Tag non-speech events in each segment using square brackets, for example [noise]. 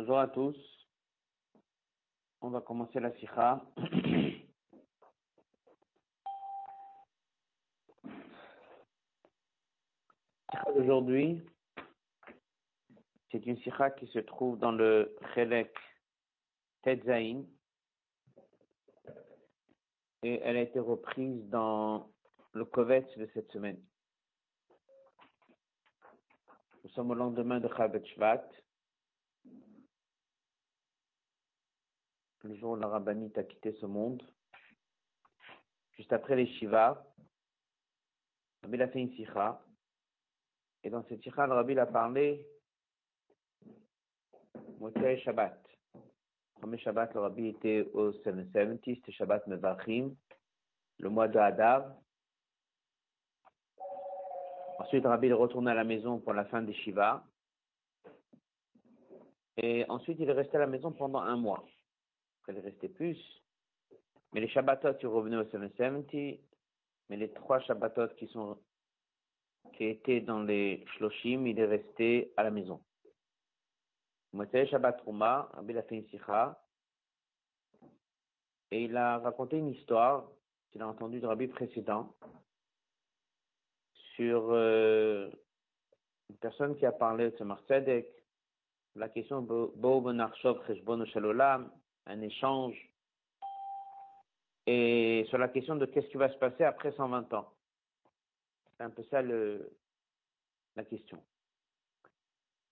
Bonjour à tous. On va commencer la sikha. Aujourd'hui, c'est une sikha qui se trouve dans le Chelek Tetzain et elle a été reprise dans le Kovetz de cette semaine. Nous sommes au lendemain de Chavet Shvat, le jour où la rabbinite a quitté ce monde. Juste après les Shiva, Rabbi a fait une sikha. Et dans cette sikha, le Rabbi a parlé Motzei Shabbat. Premier Shabbat, le Rabbi était au 770, c'était Shabbat Mevachim, le mois de Hadar. Ensuite, Rabbi est retourné à la maison pour la fin des Shiva. Et ensuite, il est resté à la maison pendant un mois. Est resté plus. Mais les Shabbatot, il revenait au 770. Mais les trois Shabbatot qui sont, qui étaient dans les Shloshim, il est resté à la maison. Shabbat Rouma, Rabbi a fait. Et il a raconté une histoire qu'il a entendue de Rabbi précédent sur euh, une personne qui a parlé de ce Marcedek, la question un échange, et sur la question de qu'est-ce qui va se passer après 120 ans. C'est un peu ça le, la question.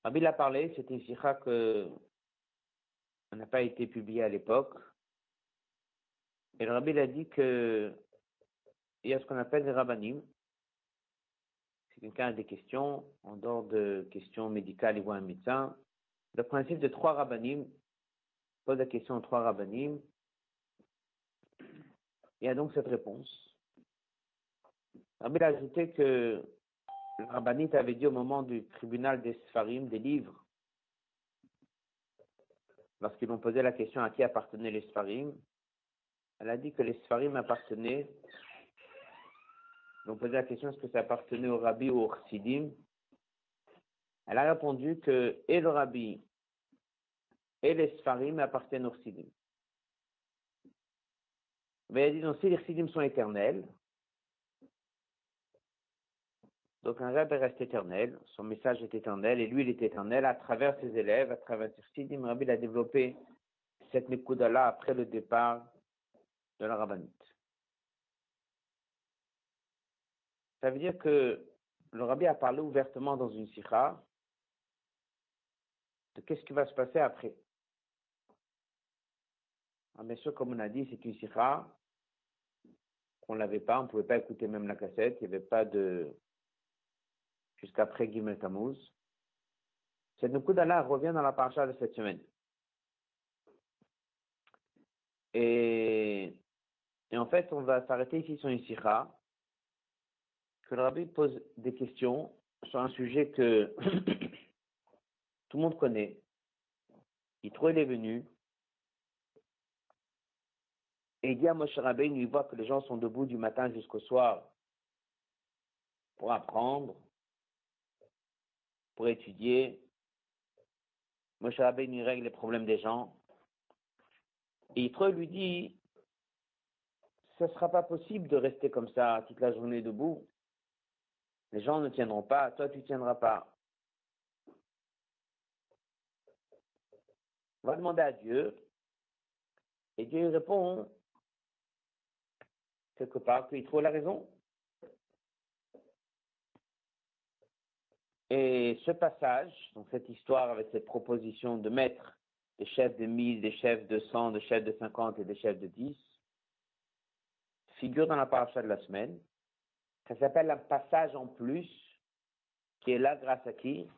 Rabbi l'a parlé, c'était une sikha que n'a pas été publiée à l'époque. Et le Rabbi a dit que il y a ce qu'on appelle les rabbanim, si quelqu'un a des questions, en dehors de questions médicales, il voit un médecin. Le principe de trois rabbinim, pose la question aux trois rabbinim. Il y a donc cette réponse. Rabbi a ajouté que le rabbinite avait dit au moment du tribunal des Sfarim, des livres, lorsqu'ils ont posé la question à qui appartenaient les Sfarim, elle a dit que les Sfarim appartenaient on posé la question est-ce que ça appartenait au rabbi ou au chassidim? Elle a répondu que et le rabbi et les sfarim appartiennent au chassidim. Mais a dit non, si les chassidim sont éternels, donc un rabbi reste éternel, son message est éternel, et lui il est éternel à travers ses élèves, à travers ses chassidim. Rabbi a développé cette Nekuda-là après le départ de la rabbinite. Ça veut dire que le rabbi a parlé ouvertement dans une sikha de qu'est-ce qui va se passer après. Ah, bien sûr, comme on a dit, c'est une sikha qu'on l'avait pas, on ne pouvait pas écouter même la cassette, il n'y avait pas de jusqu'après Gimel Tammuz. Cette Nukuda-là revient dans la paracha de cette semaine. Et, et en fait, on va s'arrêter ici sur une sikha que le rabbi pose des questions sur un sujet que [coughs] tout le monde connaît. Il trouve est venu. Et il dit à Moshe Rabbeinu, il voit que les gens sont debout du matin jusqu'au soir pour apprendre, pour étudier. Moshe Rabbeinu règle les problèmes des gens. Et Yitro lui dit, ce ne sera pas possible de rester comme ça toute la journée debout. Les gens ne tiendront pas, toi tu tiendras pas. On va demander à Dieu, et Dieu répond quelque part qu'il trouve la raison. Et ce passage, donc cette histoire avec cette proposition de mettre des chefs de 1000, des chefs de 100, des chefs de 50 et des chefs de 10, figure dans la paracha de la semaine. Ça s'appelle un passage en plus, qui est là grâce à qui?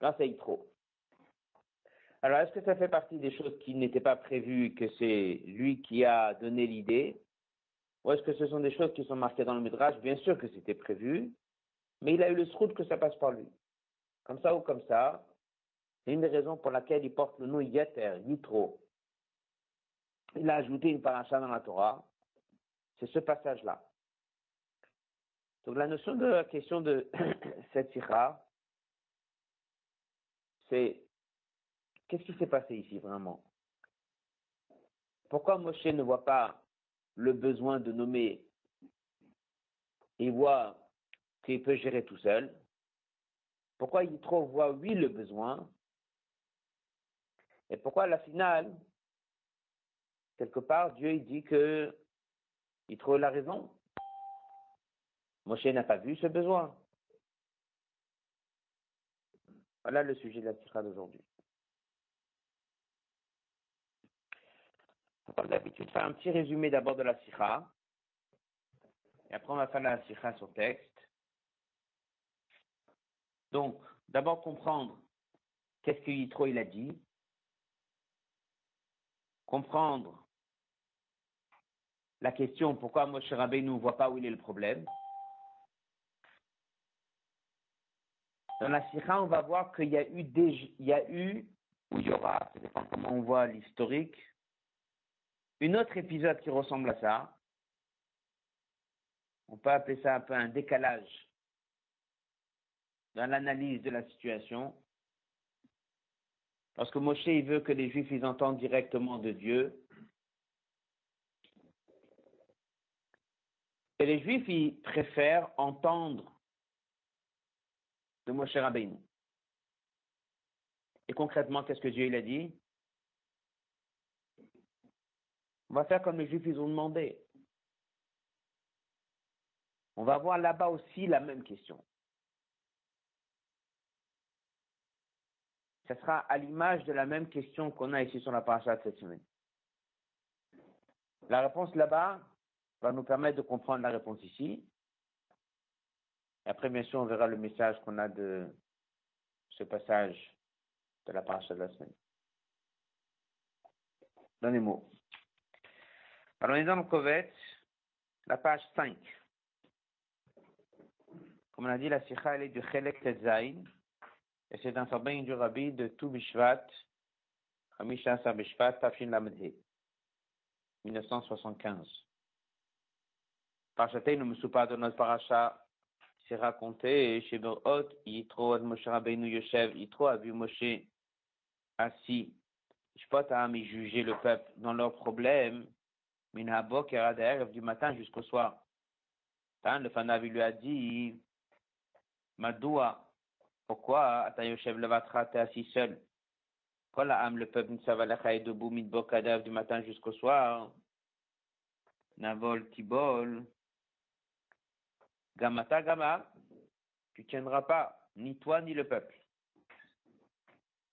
Grâce à Yitro. Alors, est-ce que ça fait partie des choses qui n'étaient pas prévues, que c'est lui qui a donné l'idée? Ou est-ce que ce sont des choses qui sont marquées dans le Midrash? Bien sûr que c'était prévu, mais il a eu le sroud que ça passe par lui. Comme ça ou comme ça, c'est une des raisons pour laquelle il porte le nom Yeter, Yitro. Il a ajouté une paracha dans la Torah. C'est ce passage-là. Donc la notion de la question de [coughs] cette sikha, c'est qu'est-ce qui s'est passé ici vraiment? Pourquoi Moshe ne voit pas le besoin de nommer Il voit qu'il peut gérer tout seul? Pourquoi Yitro voit oui le besoin? Et pourquoi à la finale, quelque part, Dieu il dit que Yitro a la raison? Moshe n'a pas vu ce besoin. Voilà le sujet de la sikha d'aujourd'hui. On va d'habitude faire un petit résumé d'abord de la sikha. Et après, on va faire la sikha sur texte. Donc, d'abord comprendre qu'est-ce que Yitro il a dit. Comprendre la question pourquoi Moshe Rabbeinu ne voit pas où il est le problème. Dans la Sikha, on va voir qu'il y a eu des, il y a eu, ou il y aura, ça dépend comment on voit l'historique, une autre épisode qui ressemble à ça. On peut appeler ça un peu un décalage dans l'analyse de la situation. Parce que Moshe, veut que les Juifs, ils entendent directement de Dieu. Et les Juifs, ils préfèrent entendre de Moshe Rabbeinu. Et concrètement, qu'est-ce que Dieu il a dit? On va faire comme les Juifs ils ont demandé. On va voir là-bas aussi la même question. Ce sera à l'image de la même question qu'on a ici sur la paracha de cette semaine. La réponse là-bas va nous permettre de comprendre la réponse ici. Et après, bien sûr, on verra le message qu'on a de ce passage de la paracha de la semaine. Dans les mots. Alors, on est dans le Kovet, la page 5. Comme on a dit, la sikha, elle est du Chelek Tetzain, et c'est un sabin du Rabbi de tout Bishvat, Hamisha Bishvat, Tafshin Lamedhe, 1975. Parchatei, nous me pas de notre paracha c'est raconté chez Berhot, Yitro ad Moshe Rabbeinu Yoshev, Yitro a vu Moshe assis. Je peux pas juger le peuple dans leurs problèmes, du matin jusqu'au soir. le Fanavi lui a dit, Madoua, pourquoi Ata Yoshev Levatra, t'es assis seul? Quand la âme, le peuple, Ntsavalecha est debout, Midbok du matin jusqu'au soir? Navol Tibol, Gamata Gama, tu tiendras pas, ni toi ni le peuple.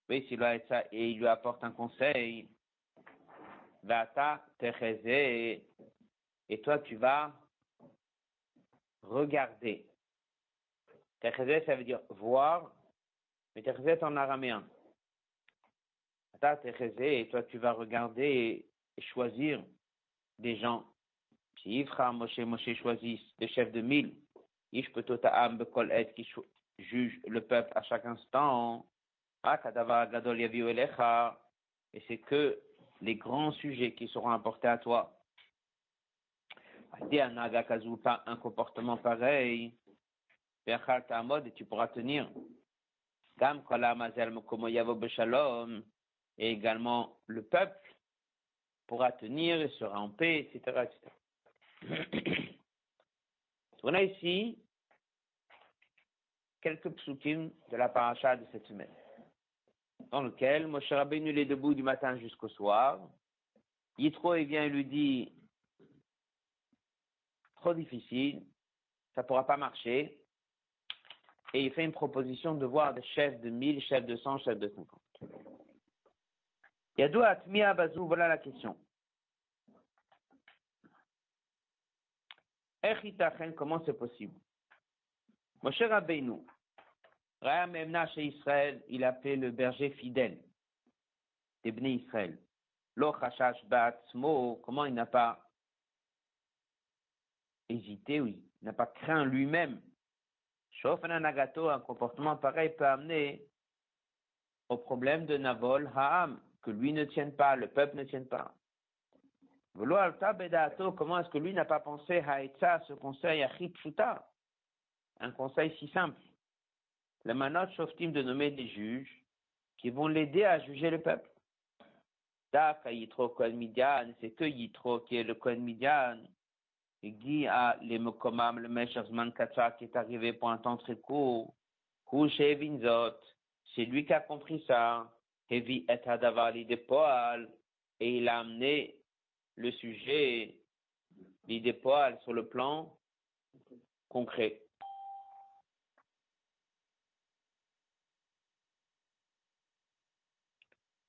Oui, et il lui apporte un conseil, Vata Techeze, et toi tu vas regarder. Techeze, ça veut dire voir, mais Techeze en araméen. Vata Techeze, et toi tu vas regarder et choisir des gens. Si Ifra Moshe Moshe choisit des chefs de mille, Ish qui juge le peuple à chaque instant. Et c'est que les grands sujets qui seront apportés à toi. Un comportement pareil. Et tu pourras tenir. Et également le peuple pourra tenir et sera en paix, etc. etc. On a ici quelques psukim de la paracha de cette semaine, dans lequel Moshe Rabbeinu est debout du matin jusqu'au soir. Yitro il vient et lui dit trop difficile, ça ne pourra pas marcher. Et il fait une proposition de voir des chefs de 1000, chefs de 100, chefs de 50. Yadou Atmiya Bazou, voilà la question. comment c'est possible? Moshe Rabbeinu, Raya Memna chez Israël, il appelait le berger fidèle des Israël. Lo Chashash Batzmo, comment il n'a pas hésité, oui, il n'a pas craint lui-même. Nagato, un comportement pareil peut amener au problème de Navol Ha'am, que lui ne tienne pas, le peuple ne tienne pas. Comment est-ce que lui n'a pas pensé à ce conseil à Chipchuta Un conseil si simple. Le manot Shoftim de nommer des juges, qui vont l'aider à juger le peuple. Yitro Kohen c'est que Yitro qui est le Kohen Midian. Et Guy a les Mokomam, le Mesherzman Katsa qui est arrivé pour un temps très court. C'est lui qui a compris ça. Hevi et et il a amené le sujet l'idée Poal sur le plan concret.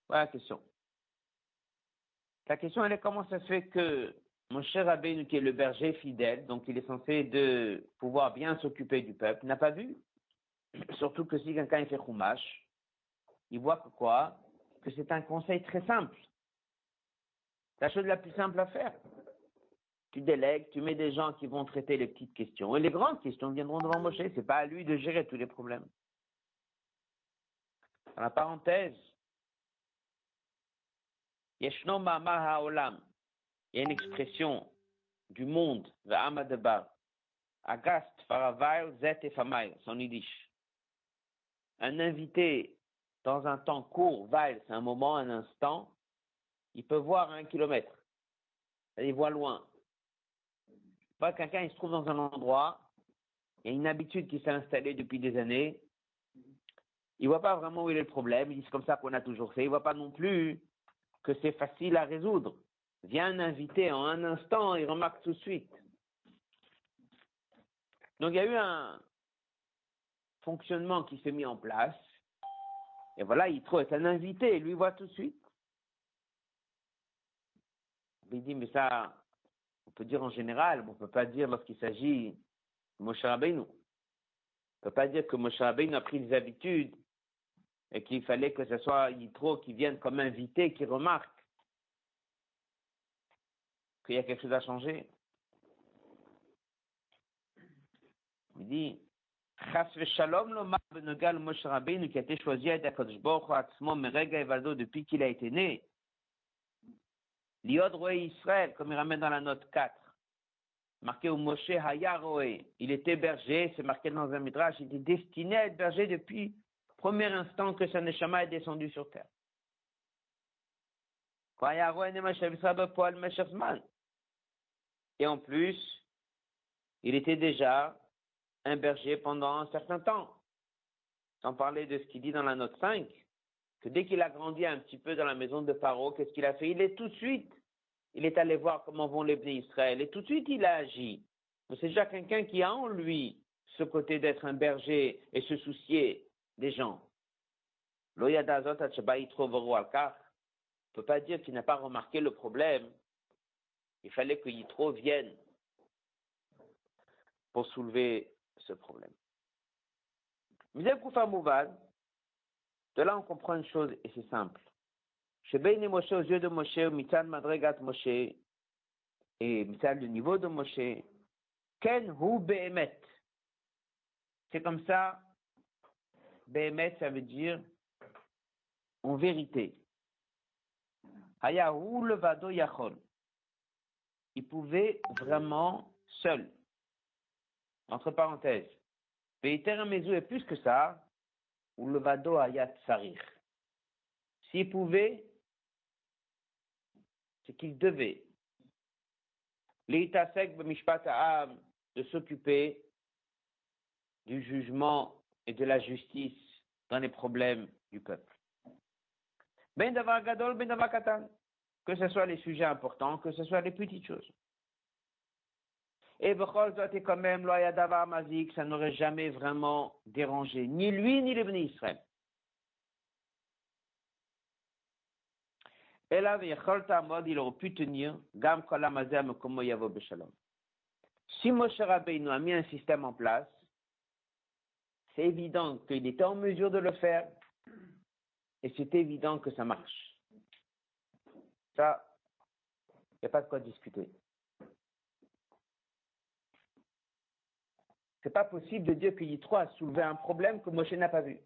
Voilà la question. La question, elle est comment ça se fait que mon cher Rabbeinu, qui est le berger fidèle, donc il est censé de pouvoir bien s'occuper du peuple, n'a pas vu? [clears throat] Surtout que si quelqu'un fait chumash, il voit que Que c'est un conseil très simple. La chose la plus simple à faire. Tu délègues, tu mets des gens qui vont traiter les petites questions. Et les grandes questions viendront devant Moshe. C'est pas à lui de gérer tous les problèmes. Dans la parenthèse, Yeshno Mama Haolam. Il y a une expression du monde, V'amadebar. Agast Faravail Zet et Famail, son yiddish. Un invité dans un temps court, Vail, c'est un moment, un instant, il peut voir un kilomètre. Il voit loin. Pas quelqu'un, il se trouve dans un endroit, il y a une habitude qui s'est installée depuis des années, il voit pas vraiment où il est le problème, il dit c'est comme ça qu'on a toujours fait, il voit pas non plus que c'est facile à résoudre. Vient un invité en un instant, il remarque tout de suite. Donc il y a eu un fonctionnement qui s'est mis en place. Et voilà, il trouve un invité, et lui voit tout de suite. Il dit, mais ça, on peut dire en général, mais on ne peut pas dire lorsqu'il s'agit de Moshe Rabbeinu. On ne peut pas dire que Moshe Rabbeinu a pris des habitudes et qu'il fallait que ce soit Yitro qui vienne comme invité, qui remarque qu'il y a quelque chose à changer. Il dit, Chas Shalom Lomar Benegal Moshe Rabbeinu qui a été choisi à Akadosh Baruch Atzmo Merega Evaldo depuis qu'il a été né. Liod Roé Israël, comme il ramène dans la note 4. Marqué au Moshe Hayaroé. Il était berger, c'est marqué dans un midrash, il était destiné à être berger depuis premier instant que sa est descendu sur terre. Et en plus, il était déjà un berger pendant un certain temps. Sans parler de ce qu'il dit dans la note 5, que dès qu'il a grandi un petit peu dans la maison de Paro, qu'est-ce qu'il a fait? Il est tout de suite, il est allé voir comment vont les bénis Israël, et tout de suite il a agi. C'est déjà quelqu'un qui a en lui ce côté d'être un berger et se soucier des gens. Loyadazot ne peut pas dire qu'il n'a pas remarqué le problème. Il fallait que Yitro vienne pour soulever ce problème. De là, on comprend une chose et c'est simple. Chez Beini Moshe, aux yeux de Moshe, Mitan Madregat Moshe, et Mitan le niveau de Moshe, Ken Hu Behemet. C'est comme ça, Behemet, ça veut dire en vérité. Hayahu levado yachol. Il pouvait vraiment seul. Entre parenthèses. Peter Mezou est plus que ça. Ou levado ayat sarir. S'il pouvait, c'est qu'il devait. L'Itasek de s'occuper du jugement et de la justice dans les problèmes du peuple. Ben gadol, ben katan. Que ce soit les sujets importants, que ce soit les petites choses. Et Bechol et quand même, davar mazik, ça n'aurait jamais vraiment dérangé ni lui ni les bénis Israël. Et là, il aurait pu tenir, Gam Kolamazem, comme Yavo Beshalom. Si Moshe Rabbeinu a mis un système en place, c'est évident qu'il était en mesure de le faire et c'est évident que ça marche. Ça, il n'y a pas de quoi discuter. C'est pas possible de dire que Yitro a soulevé un problème que Moshe n'a pas vu.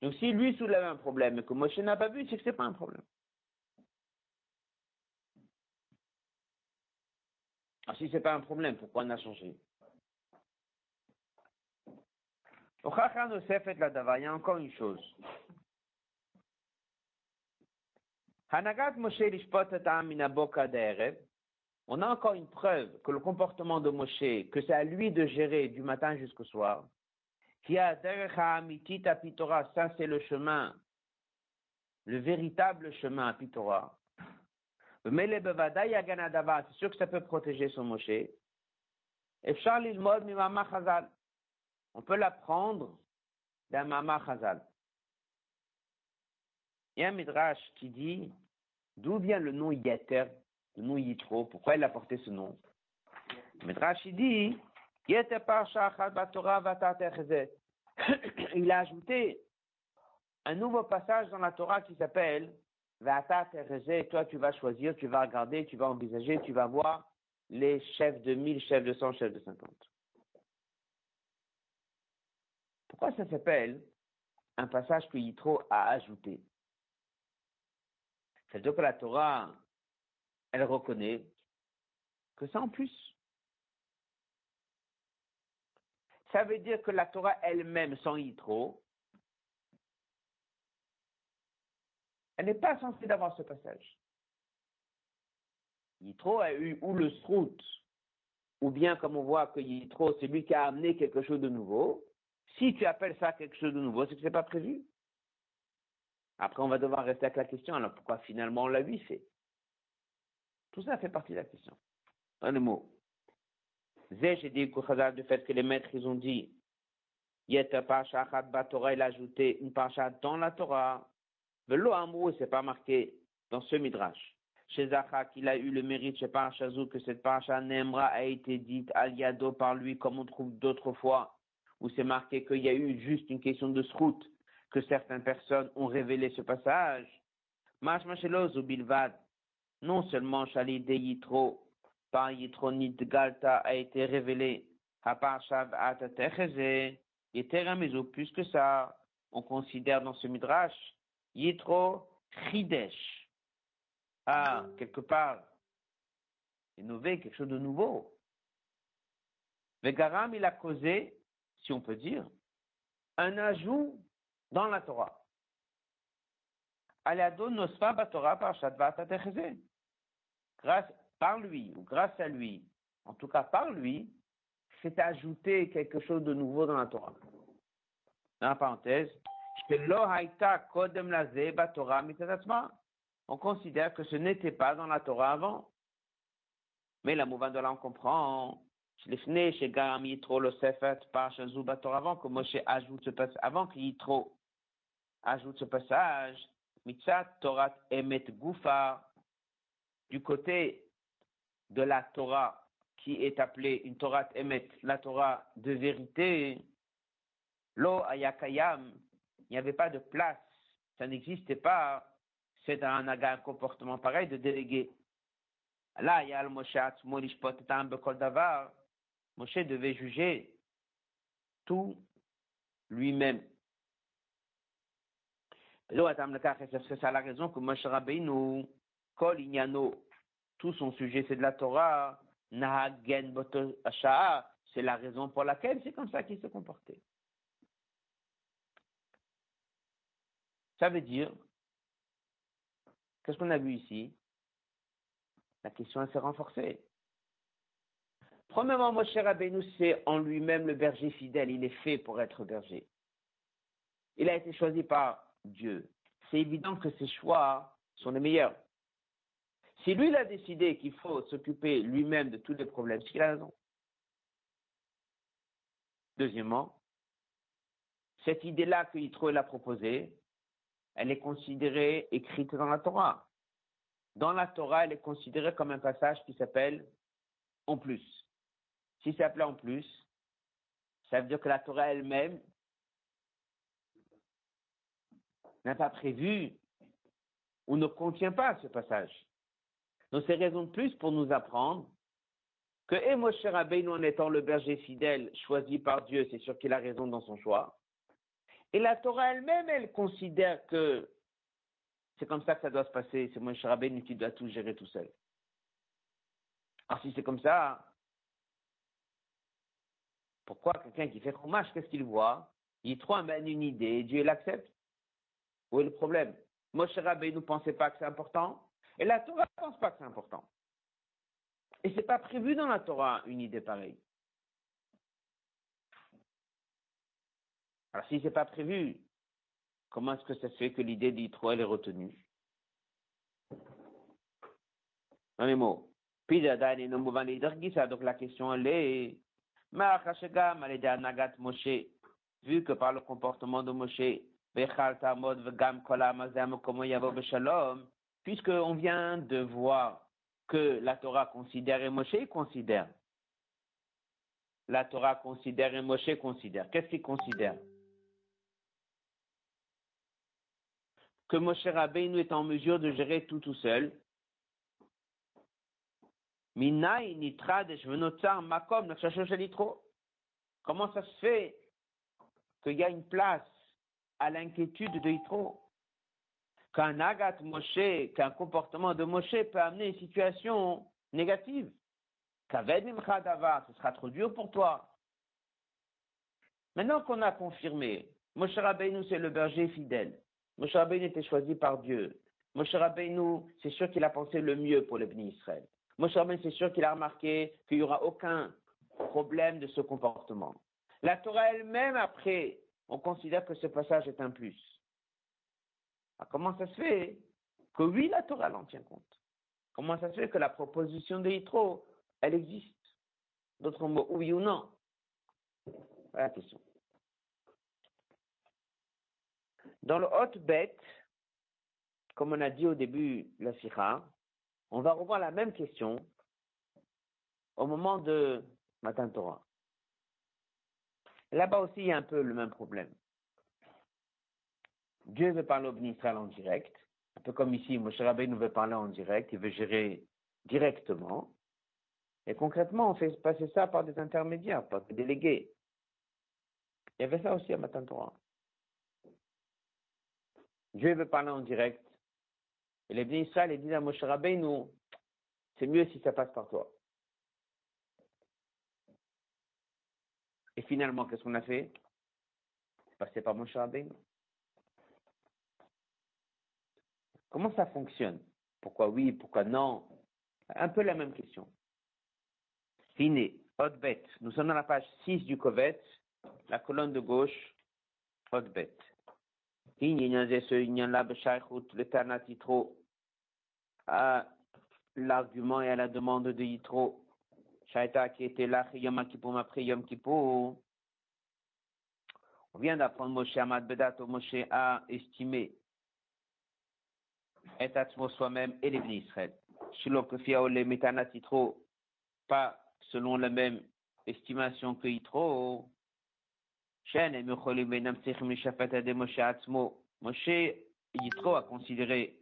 Donc si lui soulève un problème et que Moshe n'a pas vu, c'est que ce n'est pas un problème. Alors si ce n'est pas un problème, pourquoi on a changé Au il y a encore une chose. On a encore une preuve que le comportement de Moshe, que c'est à lui de gérer du matin jusqu'au soir. Qui a ça c'est le chemin, le véritable chemin à Pitora. C'est sûr que ça peut protéger son Moshe. On peut l'apprendre d'un Mama Chazal. Il y a un Midrash qui dit d'où vient le nom Yeter, le nom Yitro, pourquoi il a porté ce nom. Midrash il dit [coughs] Il a ajouté un nouveau passage dans la Torah qui s'appelle Vata toi tu vas choisir, tu vas regarder, tu vas envisager, tu vas voir les chefs de mille, chefs de cent, chefs de cinquante. Pourquoi ça s'appelle un passage que Yitro a ajouté C'est-à-dire que la Torah, elle reconnaît que c'est en plus. Ça veut dire que la Torah elle-même, sans Yitro, elle n'est pas censée d'avoir ce passage. Yitro a eu ou le srout, ou bien comme on voit que Yitro, c'est lui qui a amené quelque chose de nouveau. Si tu appelles ça quelque chose de nouveau, c'est que ce n'est pas prévu. Après, on va devoir rester avec la question, alors pourquoi finalement on l'a lui fait Tout ça fait partie de la question. Un mot. Zé, j'ai dit du fait que les maîtres, ils ont dit, Yeta Pacha Torah, il a ajouté une Pacha dans la Torah. Velo Amrou, c'est pas marqué dans ce Midrash chez Zachak, il a eu le mérite chez Parachazou que cette Paracha Nemra a été dite al Yado par lui, comme on trouve d'autres fois, où c'est marqué qu'il y a eu juste une question de srout, que certaines personnes ont révélé ce passage. ou Bilvad, non seulement Shali de Yitro, par Yitronit Galta a été révélé, à Parashav Atatecheze, et Teramizo, plus que ça, on considère dans ce Midrash, Yitro Chidesh a, quelque part, innové, quelque chose de nouveau. Vegaram, il a causé, si on peut dire, un ajout dans la Torah. Grâce, par lui, ou grâce à lui, en tout cas par lui, c'est ajouté quelque chose de nouveau dans la Torah. Dans la parenthèse, on considère que ce n'était pas dans la Torah avant. Mais la mouvance de on comprend. Chez Garam Yitro, le Sefet, par Torah, avant que Moshe ajoute avant que Yitro ajoute ce passage, Mitzat Torah Emet Gufa, du côté de la Torah qui est appelée une Torah Emet, la Torah de vérité, Lo Ayakayam, il n'y avait pas de place, ça n'existait pas c'est un, un comportement pareil de déléguer. Là, il y a le Moshe Moshe devait juger tout lui-même. C'est la raison que Moshe Rabbeinu, Kol Inyano, tout son sujet c'est de la Torah, Nahagen c'est la raison pour laquelle c'est comme ça qu'il se comportait. Ça veut dire Qu'est-ce qu'on a vu ici? La question s'est renforcée. Premièrement, Moshe Rabbeinu, c'est en lui-même le berger fidèle. Il est fait pour être berger. Il a été choisi par Dieu. C'est évident que ses choix sont les meilleurs. Si lui, il a décidé qu'il faut s'occuper lui-même de tous les problèmes, c'est qu'il a raison. Deuxièmement, cette idée-là que Yitro l'a proposée, elle est considérée écrite dans la Torah. Dans la Torah, elle est considérée comme un passage qui s'appelle en plus. Si c'est appelé en plus, ça veut dire que la Torah elle-même n'a pas prévu ou ne contient pas ce passage. Donc c'est raison de plus pour nous apprendre que et Moshe Rabbeinu en étant le berger fidèle choisi par Dieu, c'est sûr qu'il a raison dans son choix. Et la Torah elle-même, elle considère que c'est comme ça que ça doit se passer. C'est Moshe Rabbeinu qui doit tout gérer tout seul. Alors si c'est comme ça, pourquoi quelqu'un qui fait Chumash, qu'est-ce qu'il voit? Il trouve une idée, Dieu l'accepte. Où est le problème? Moshe Rabbeinu ne pensait pas que c'est important, et la Torah ne pense pas que c'est important. Et c'est pas prévu dans la Torah une idée pareille. Alors si c'est pas prévu, comment est-ce que ça se fait que l'idée d'Yitro elle est retenue? Dans les mots. Donc la question elle est vu que par le comportement de Moshe, puisqu'on vient de voir que la Torah considère et Moshe considère. La Torah considère et Moshe considère. Qu'est-ce qu'il considère? Que Moshe Rabbeinu est en mesure de gérer tout tout seul. Comment ça se fait qu'il y a une place à l'inquiétude de Yitro qu'un agat Moshe, qu'un comportement de Moshe peut amener une situation négative. Kaved ce sera trop dur pour toi. Maintenant qu'on a confirmé, Moshe Rabbeinu c'est le berger fidèle. Moshe Rabbeinu était choisi par Dieu. Moshe Rabbeinu, c'est sûr qu'il a pensé le mieux pour le Israël. Moshe Rabbeinu, c'est sûr qu'il a remarqué qu'il n'y aura aucun problème de ce comportement. La Torah elle-même, après, on considère que ce passage est un plus. Comment ça se fait que oui, la Torah en tient compte? Comment ça se fait que la proposition de Yitro, elle existe? D'autres mots, oui ou non? Voilà la question. Dans le hot bet, comme on a dit au début la Sikha, on va revoir la même question au moment de Matin Torah. Là-bas aussi, il y a un peu le même problème. Dieu veut parler au Israël en direct, un peu comme ici, Moshe nous veut parler en direct, il veut gérer directement. Et concrètement, on fait passer ça par des intermédiaires, par des délégués. Il y avait ça aussi à Matan Torah. Dieu veut parler en direct. Et les Israël, ils disent à Moshe nous, c'est mieux si ça passe par toi. Et finalement, qu'est-ce qu'on a fait? Passer par Moshe Rabbeinu. Comment ça fonctionne? Pourquoi oui, pourquoi non? Un peu la même question. Fini, Hotbet. Nous sommes dans la page 6 du Kovet, la colonne de gauche, Hotbet. À l'argument et à la demande de Yitro. Shaita qui était là, Yom Kippour, après Yom Kippour. On vient d'apprendre Moshe Amad Bedat, Moshe a estimé et soi-même et les Israël. Pas selon la même estimation que Yitro. Moshe, Yitro a considéré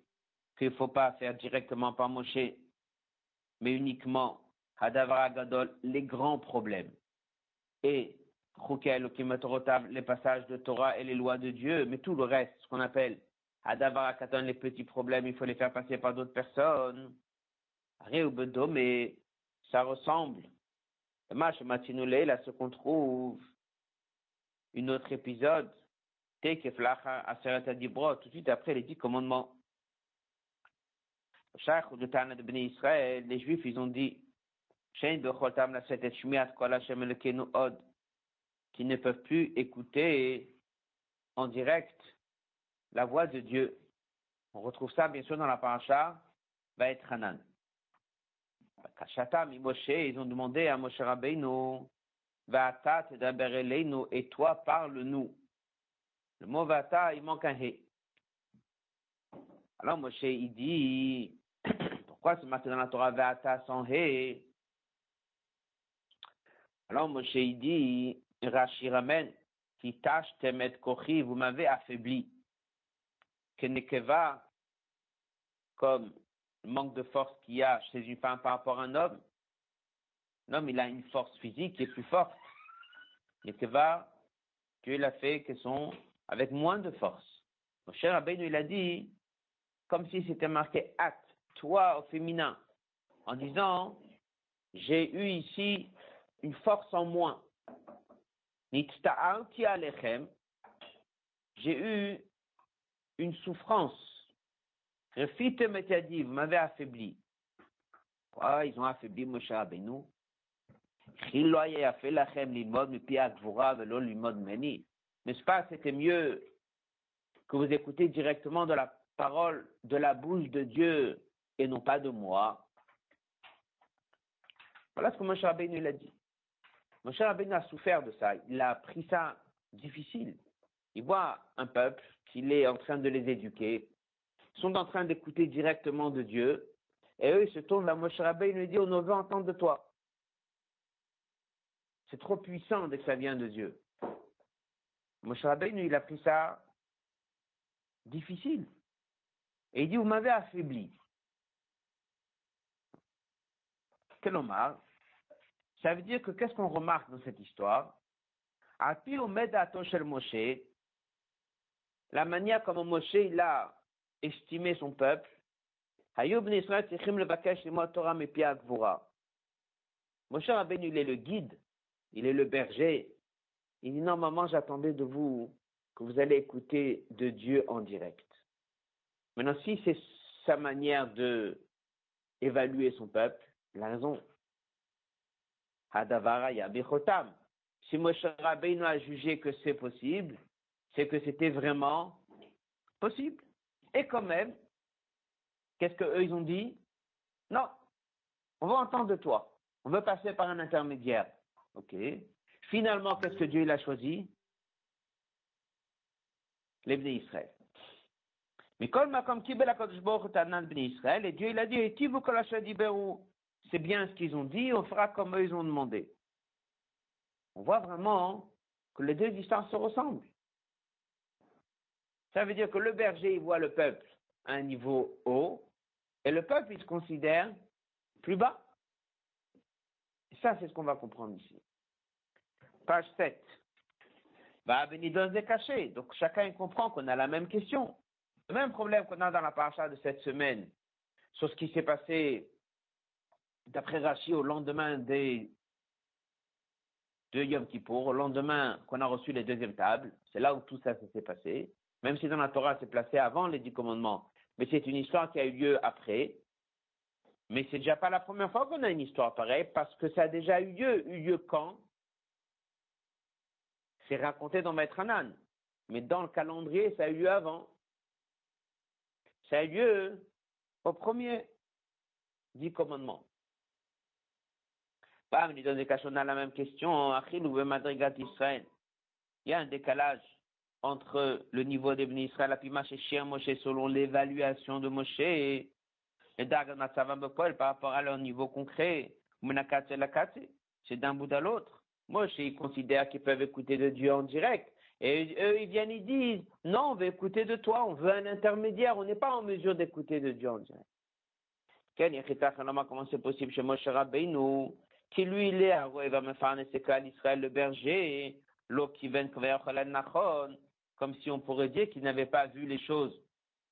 qu'il ne faut pas faire directement par Moshe, mais uniquement Hadavara Gadol, les grands problèmes. Et les passages de Torah et les lois de Dieu, mais tout le reste, ce qu'on appelle Hadavara les petits problèmes, il faut les faire passer par d'autres personnes. mais ça ressemble. Là, ce qu'on trouve, une autre épisode, tout de suite après les dix commandements. Les Juifs, ils ont dit, qui ne peuvent plus écouter en direct la voix de Dieu. On retrouve ça bien sûr dans la paracha va être Hanan. ils ont demandé à Moshe Rabbeinu, Va'ata nous et toi parle-nous. Le mot Va'ata, il manque un He. Alors Moshe, il dit, pourquoi c'est marqué dans la Torah Va'ata sans He Alors Moshe, dit, Rashi ramène, qui tâche temet kochi, vous m'avez affaibli que Nekeva, comme le manque de force qu'il y a chez une femme par rapport à un homme, l'homme, il a une force physique qui est plus forte. Nekeva, Dieu l'a fait sont avec moins de force. Mon cher il a dit, comme si c'était marqué at, toi au féminin, en disant, j'ai eu ici une force en moins. J'ai eu une souffrance Refitem et dit, vous m'avez affaibli. Ils ont affaibli Moshe Rabbeinu? N'est-ce pas, c'était mieux que vous écoutez directement de la parole, de la bouche de Dieu et non pas de moi. Voilà ce que Moshe Rabbeinu l'a dit. Moshe Rabbeinu a souffert de ça. Il a pris ça difficile. Il voit un peuple qu'il est en train de les éduquer. Ils sont en train d'écouter directement de Dieu. Et eux, ils se tournent vers Moshe Rabbeinu et lui disent, on veut entendre de toi. C'est trop puissant dès que ça vient de Dieu. Moshe Rabbeinu, il a pris ça difficile. Et il dit, vous m'avez affaibli. Hommage. Ça veut dire que qu'est-ce qu'on remarque dans cette histoire? Moshe, la manière comme Moshe il a estimé son peuple, Moshe Rabbeinu, il est le guide, il est le berger. Il dit non, maman, j'attendais de vous que vous allez écouter de Dieu en direct. Maintenant, si c'est sa manière de évaluer son peuple, il a raison. Hadavara. Si Moshe Rabbeinu a jugé que c'est possible, c'est que c'était vraiment possible. Et quand même, qu'est-ce qu'eux ils ont dit? Non, on va entendre de toi. On veut passer par un intermédiaire. Ok. Finalement, qu'est-ce que Dieu il a choisi? Les Israël. Mais comme Israël, et Dieu il a dit, c'est bien ce qu'ils ont dit, on fera comme eux ils ont demandé. On voit vraiment que les deux histoires se ressemblent. Ça veut dire que le berger, il voit le peuple à un niveau haut, et le peuple, il se considère plus bas. Et ça, c'est ce qu'on va comprendre ici. Page 7. Bah, des cachets. Donc, chacun comprend qu'on a la même question. Le même problème qu'on a dans la paracha de cette semaine sur ce qui s'est passé d'après Rachi au lendemain des de Yom Kippour, au lendemain qu'on a reçu les deuxièmes tables, c'est là où tout ça s'est passé, même si dans la Torah c'est placé avant les dix commandements, mais c'est une histoire qui a eu lieu après. Mais c'est déjà pas la première fois qu'on a une histoire pareille, parce que ça a déjà eu lieu, eu lieu quand? C'est raconté dans Maître Anan. Mais dans le calendrier, ça a eu lieu avant. Ça a eu lieu au premier dix commandements. Bam, il donne des on a la même question. Achil ou Madrigat Israël? Il y a un décalage entre le niveau des Israël, et Chien Moshe, selon l'évaluation de Moshe, et Dagan par rapport à leur niveau concret. C'est d'un bout à l'autre. Moshe, ils considèrent qu'ils peuvent écouter de Dieu en direct. Et eux, ils viennent, ils disent, non, on veut écouter de toi, on veut un intermédiaire, on n'est pas en mesure d'écouter de Dieu en direct. Comment c'est possible chez Moshe Rabbeinu? Qui lui, il est à l'Israël le berger, l'eau qui vient comme si on pourrait dire qu'il n'avait pas vu les choses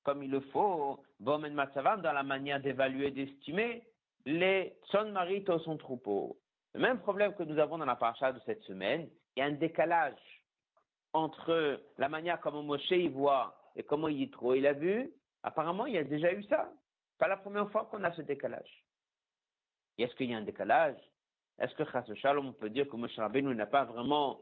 comme il le faut, dans la manière d'évaluer, d'estimer les son marito son troupeau. Le même problème que nous avons dans la paracha de cette semaine, il y a un décalage entre la manière comme Moshe y voit et comment Yitro il a vu. Apparemment, il y a déjà eu ça. Pas la première fois qu'on a ce décalage. Est-ce qu'il y a un décalage est-ce que Chas Shalom, peut dire que Moshe Rabbeinu n'a pas vraiment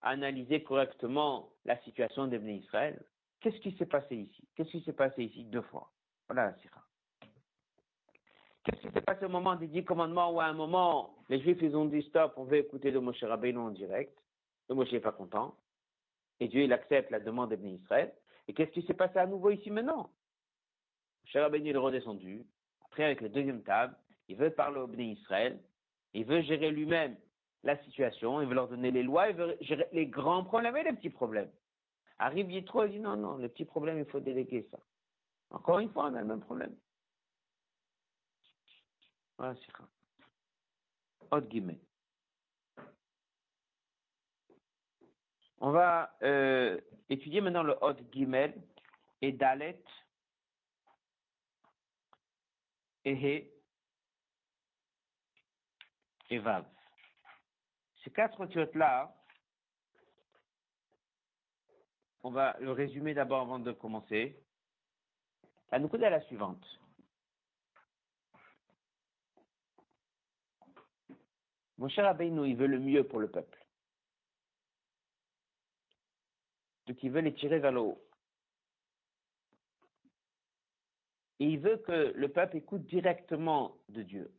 analysé correctement la situation des Bnei Israël? Qu'est-ce qui s'est passé ici? Qu'est-ce qui s'est passé ici deux fois? Voilà la sira. Qu'est-ce qui s'est passé au moment des dix commandements où à un moment, les Juifs, ils ont dit stop, on veut écouter de Moshe Rabbeinu en direct. Le Moshe n'est pas content. Et Dieu, il accepte la demande des Bnei Israël. Et qu'est-ce qui s'est passé à nouveau ici maintenant? Moshe Rabbeinu est redescendu. Après, avec la deuxième table, il veut parler aux Bnei Israël. Il veut gérer lui-même la situation, il veut leur donner les lois, il veut gérer les grands problèmes et les petits problèmes. Arrive Yitro, il dit non, non, les petits problèmes, il faut déléguer ça. Encore une fois, on a le même problème. Voilà, c'est ça. Autre guillemets. On va euh, étudier maintenant le Hot Gimel et Dalet et He et. Ces quatre tiotes-là, on va le résumer d'abord avant de commencer. La nouvelle est la suivante. Mon cher Rabbeinu, il veut le mieux pour le peuple. Donc il veut les tirer vers le haut. Et il veut que le peuple écoute directement de Dieu.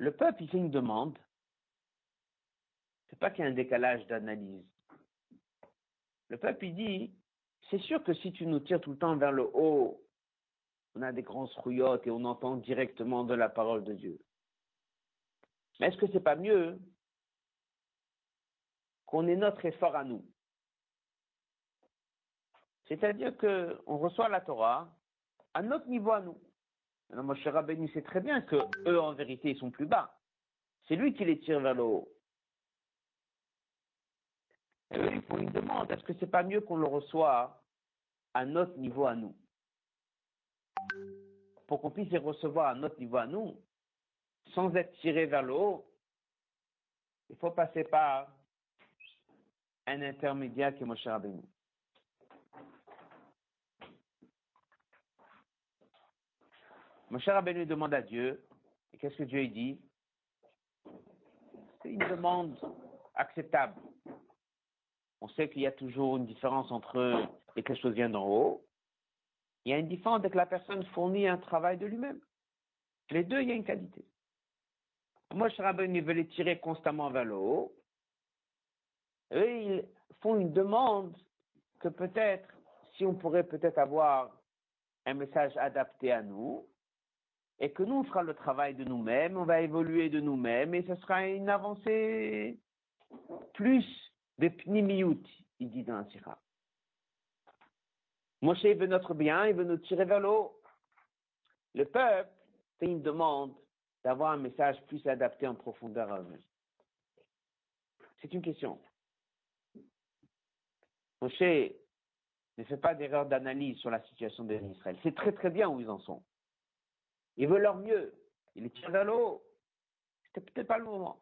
Le peuple, il fait une demande. C'est pas qu'il y a un décalage d'analyse. Le peuple, il dit, c'est sûr que si tu nous tires tout le temps vers le haut, on a des grands rouillottes et on entend directement de la parole de Dieu. Mais est-ce que c'est pas mieux qu'on ait notre effort à nous? C'est-à-dire qu'on reçoit la Torah à notre niveau à nous. Alors, Moshe Rabbeinu sait très bien que eux, en vérité, ils sont plus bas. C'est lui qui les tire vers le haut. Et eux, ils font une demande. Est-ce que c'est pas mieux qu'on le reçoit à notre niveau à nous? Pour qu'on puisse les recevoir à notre niveau à nous, sans être tiré vers le haut, il faut passer par un intermédiaire qui est Moshe Rabbeinu. Moshe Rabbeinu demande à Dieu, et qu'est-ce que Dieu dit? C'est une demande acceptable. On sait qu'il y a toujours une différence entre et quelque chose vient d'en haut. Il y a une différence dès que la personne fournit un travail de lui-même. Les deux, il y a une qualité. Moshe Rabbeinu veut les tirer constamment vers le haut. Eux, ils font une demande que peut-être, si on pourrait peut-être avoir un message adapté à nous, et que nous, on fera le travail de nous-mêmes, on va évoluer de nous-mêmes, et ce sera une avancée plus de pnimiout, il dit dans un sira. Moshe veut notre bien, il veut nous tirer vers l'eau. Le peuple fait une demande d'avoir un message plus adapté en profondeur à eux. C'est une question. Moshe ne fait pas d'erreur d'analyse sur la situation d'Israël. C'est très très bien où ils en sont. Il veut leur mieux. Il les tire vers le haut. C'était peut-être pas le moment.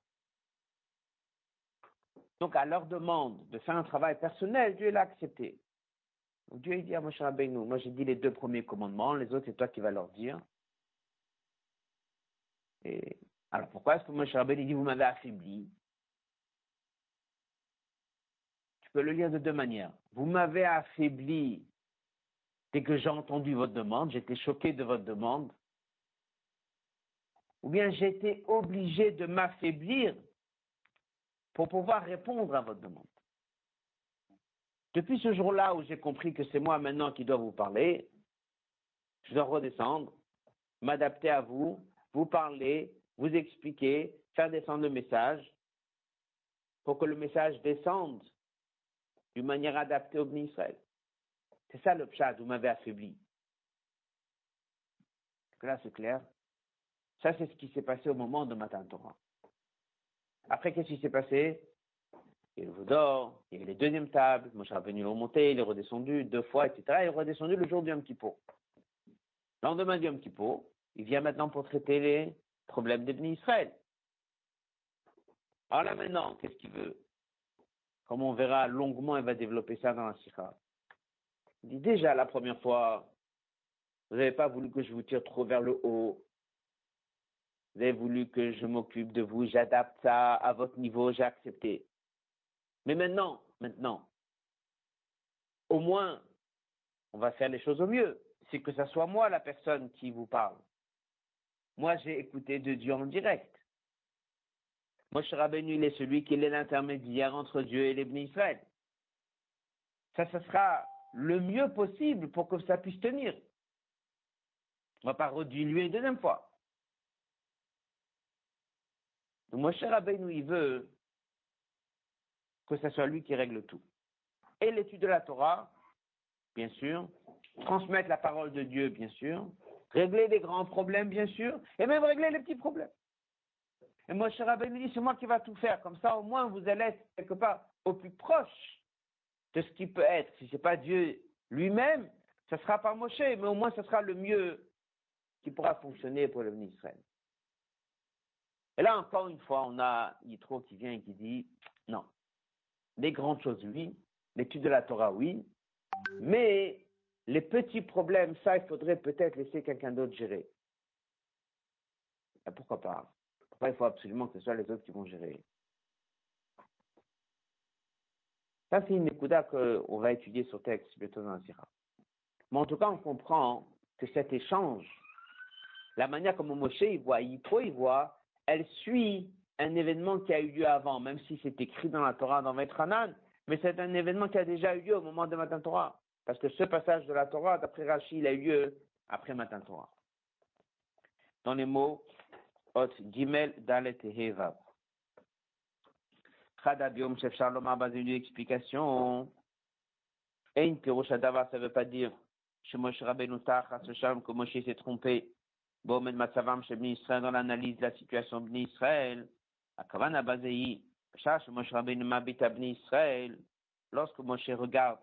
Donc, à leur demande de faire un travail personnel, Dieu l'a accepté. Donc, Dieu, il dit à Moshe Rabbeinu, moi j'ai dit les deux premiers commandements, les autres, c'est toi qui vas leur dire. Alors, pourquoi est-ce que Moshe Rabbeinu dit, vous m'avez affaibli? Tu peux le lire de deux manières. Vous m'avez affaibli dès que j'ai entendu votre demande, j'étais choqué de votre demande ou bien été obligé de m'affaiblir pour pouvoir répondre à votre demande. Depuis ce jour-là où j'ai compris que c'est moi maintenant qui dois vous parler, je dois redescendre, m'adapter à vous, vous parler, vous expliquer, faire descendre le message, pour que le message descende d'une manière adaptée au Israël. C'est ça le pshat, vous m'avez affaibli. Là, c'est clair. Ça, c'est ce qui s'est passé au moment de Matan Torah. Après, qu'est-ce qui s'est passé? Il le Vaudor, il y a les deuxièmes tables, Moshe venu le remonter, il est redescendu deux fois, etc. Il est redescendu le jour du Yom lendemain du Yom Kippour, il vient maintenant pour traiter les problèmes des Israël. Alors là maintenant, qu'est-ce qu'il veut? Comme on verra longuement, il va développer ça dans la Sikha. Il dit déjà la première fois, vous n'avez pas voulu que je vous tire trop vers le haut, vous avez voulu que je m'occupe de vous, j'adapte ça à votre niveau, j'ai accepté. Mais maintenant, maintenant, au moins, on va faire les choses au mieux. C'est que ce soit moi la personne qui vous parle. Moi, j'ai écouté de Dieu en direct. Moi, Rabbeinu, il est celui qui est l'intermédiaire entre Dieu et les Israël. Ça, ce sera le mieux possible pour que ça puisse tenir. On ne va pas rediluer une deuxième fois. Donc, Moshe Rabbeinu, il veut que ce soit lui qui règle tout. Et l'étude de la Torah, bien sûr, transmettre la parole de Dieu, bien sûr, régler les grands problèmes, bien sûr, et même régler les petits problèmes. Et Moshe Rabbeinu dit, c'est moi qui va tout faire. Comme ça, au moins, vous allez être quelque part au plus proche de ce qui peut être. Si ce n'est pas Dieu lui-même, ce sera par Moshe, mais au moins, ce sera le mieux qui pourra fonctionner pour le Israël. Et là, encore une fois, on a Yitro qui vient et qui dit, non, les grandes choses, oui, l'étude de la Torah, oui, mais les petits problèmes, ça, il faudrait peut-être laisser quelqu'un d'autre gérer. pourquoi pas? Pourquoi il faut absolument que ce soit les autres qui vont gérer? Ça, c'est une écouda qu'on va étudier sur texte bientôt dans Sira. Mais en tout cas, on comprend que cet échange, la manière comme Moshe il voit, Yitro il voit, elle suit un événement qui a eu lieu avant, même si c'est écrit dans la Torah, dans Hanan, mais c'est un événement qui a déjà eu lieu au moment de Matan Torah. Parce que ce passage de la Torah, d'après Rashi, il a eu lieu après Matan Torah. Dans les mots, Ot Gimel Dalet Heva. Chadabiom Chef Charloma basé une explication. Ein ça ne veut pas dire chez Moshe Shalom que Moshe s'est trompé. Bomen Matsavam chez Israël dans l'analyse de la situation de Israël. Akavana Bazei, Chash Moshe Rabbeinu Mabit Bni Israël. Lorsque Moshe regarde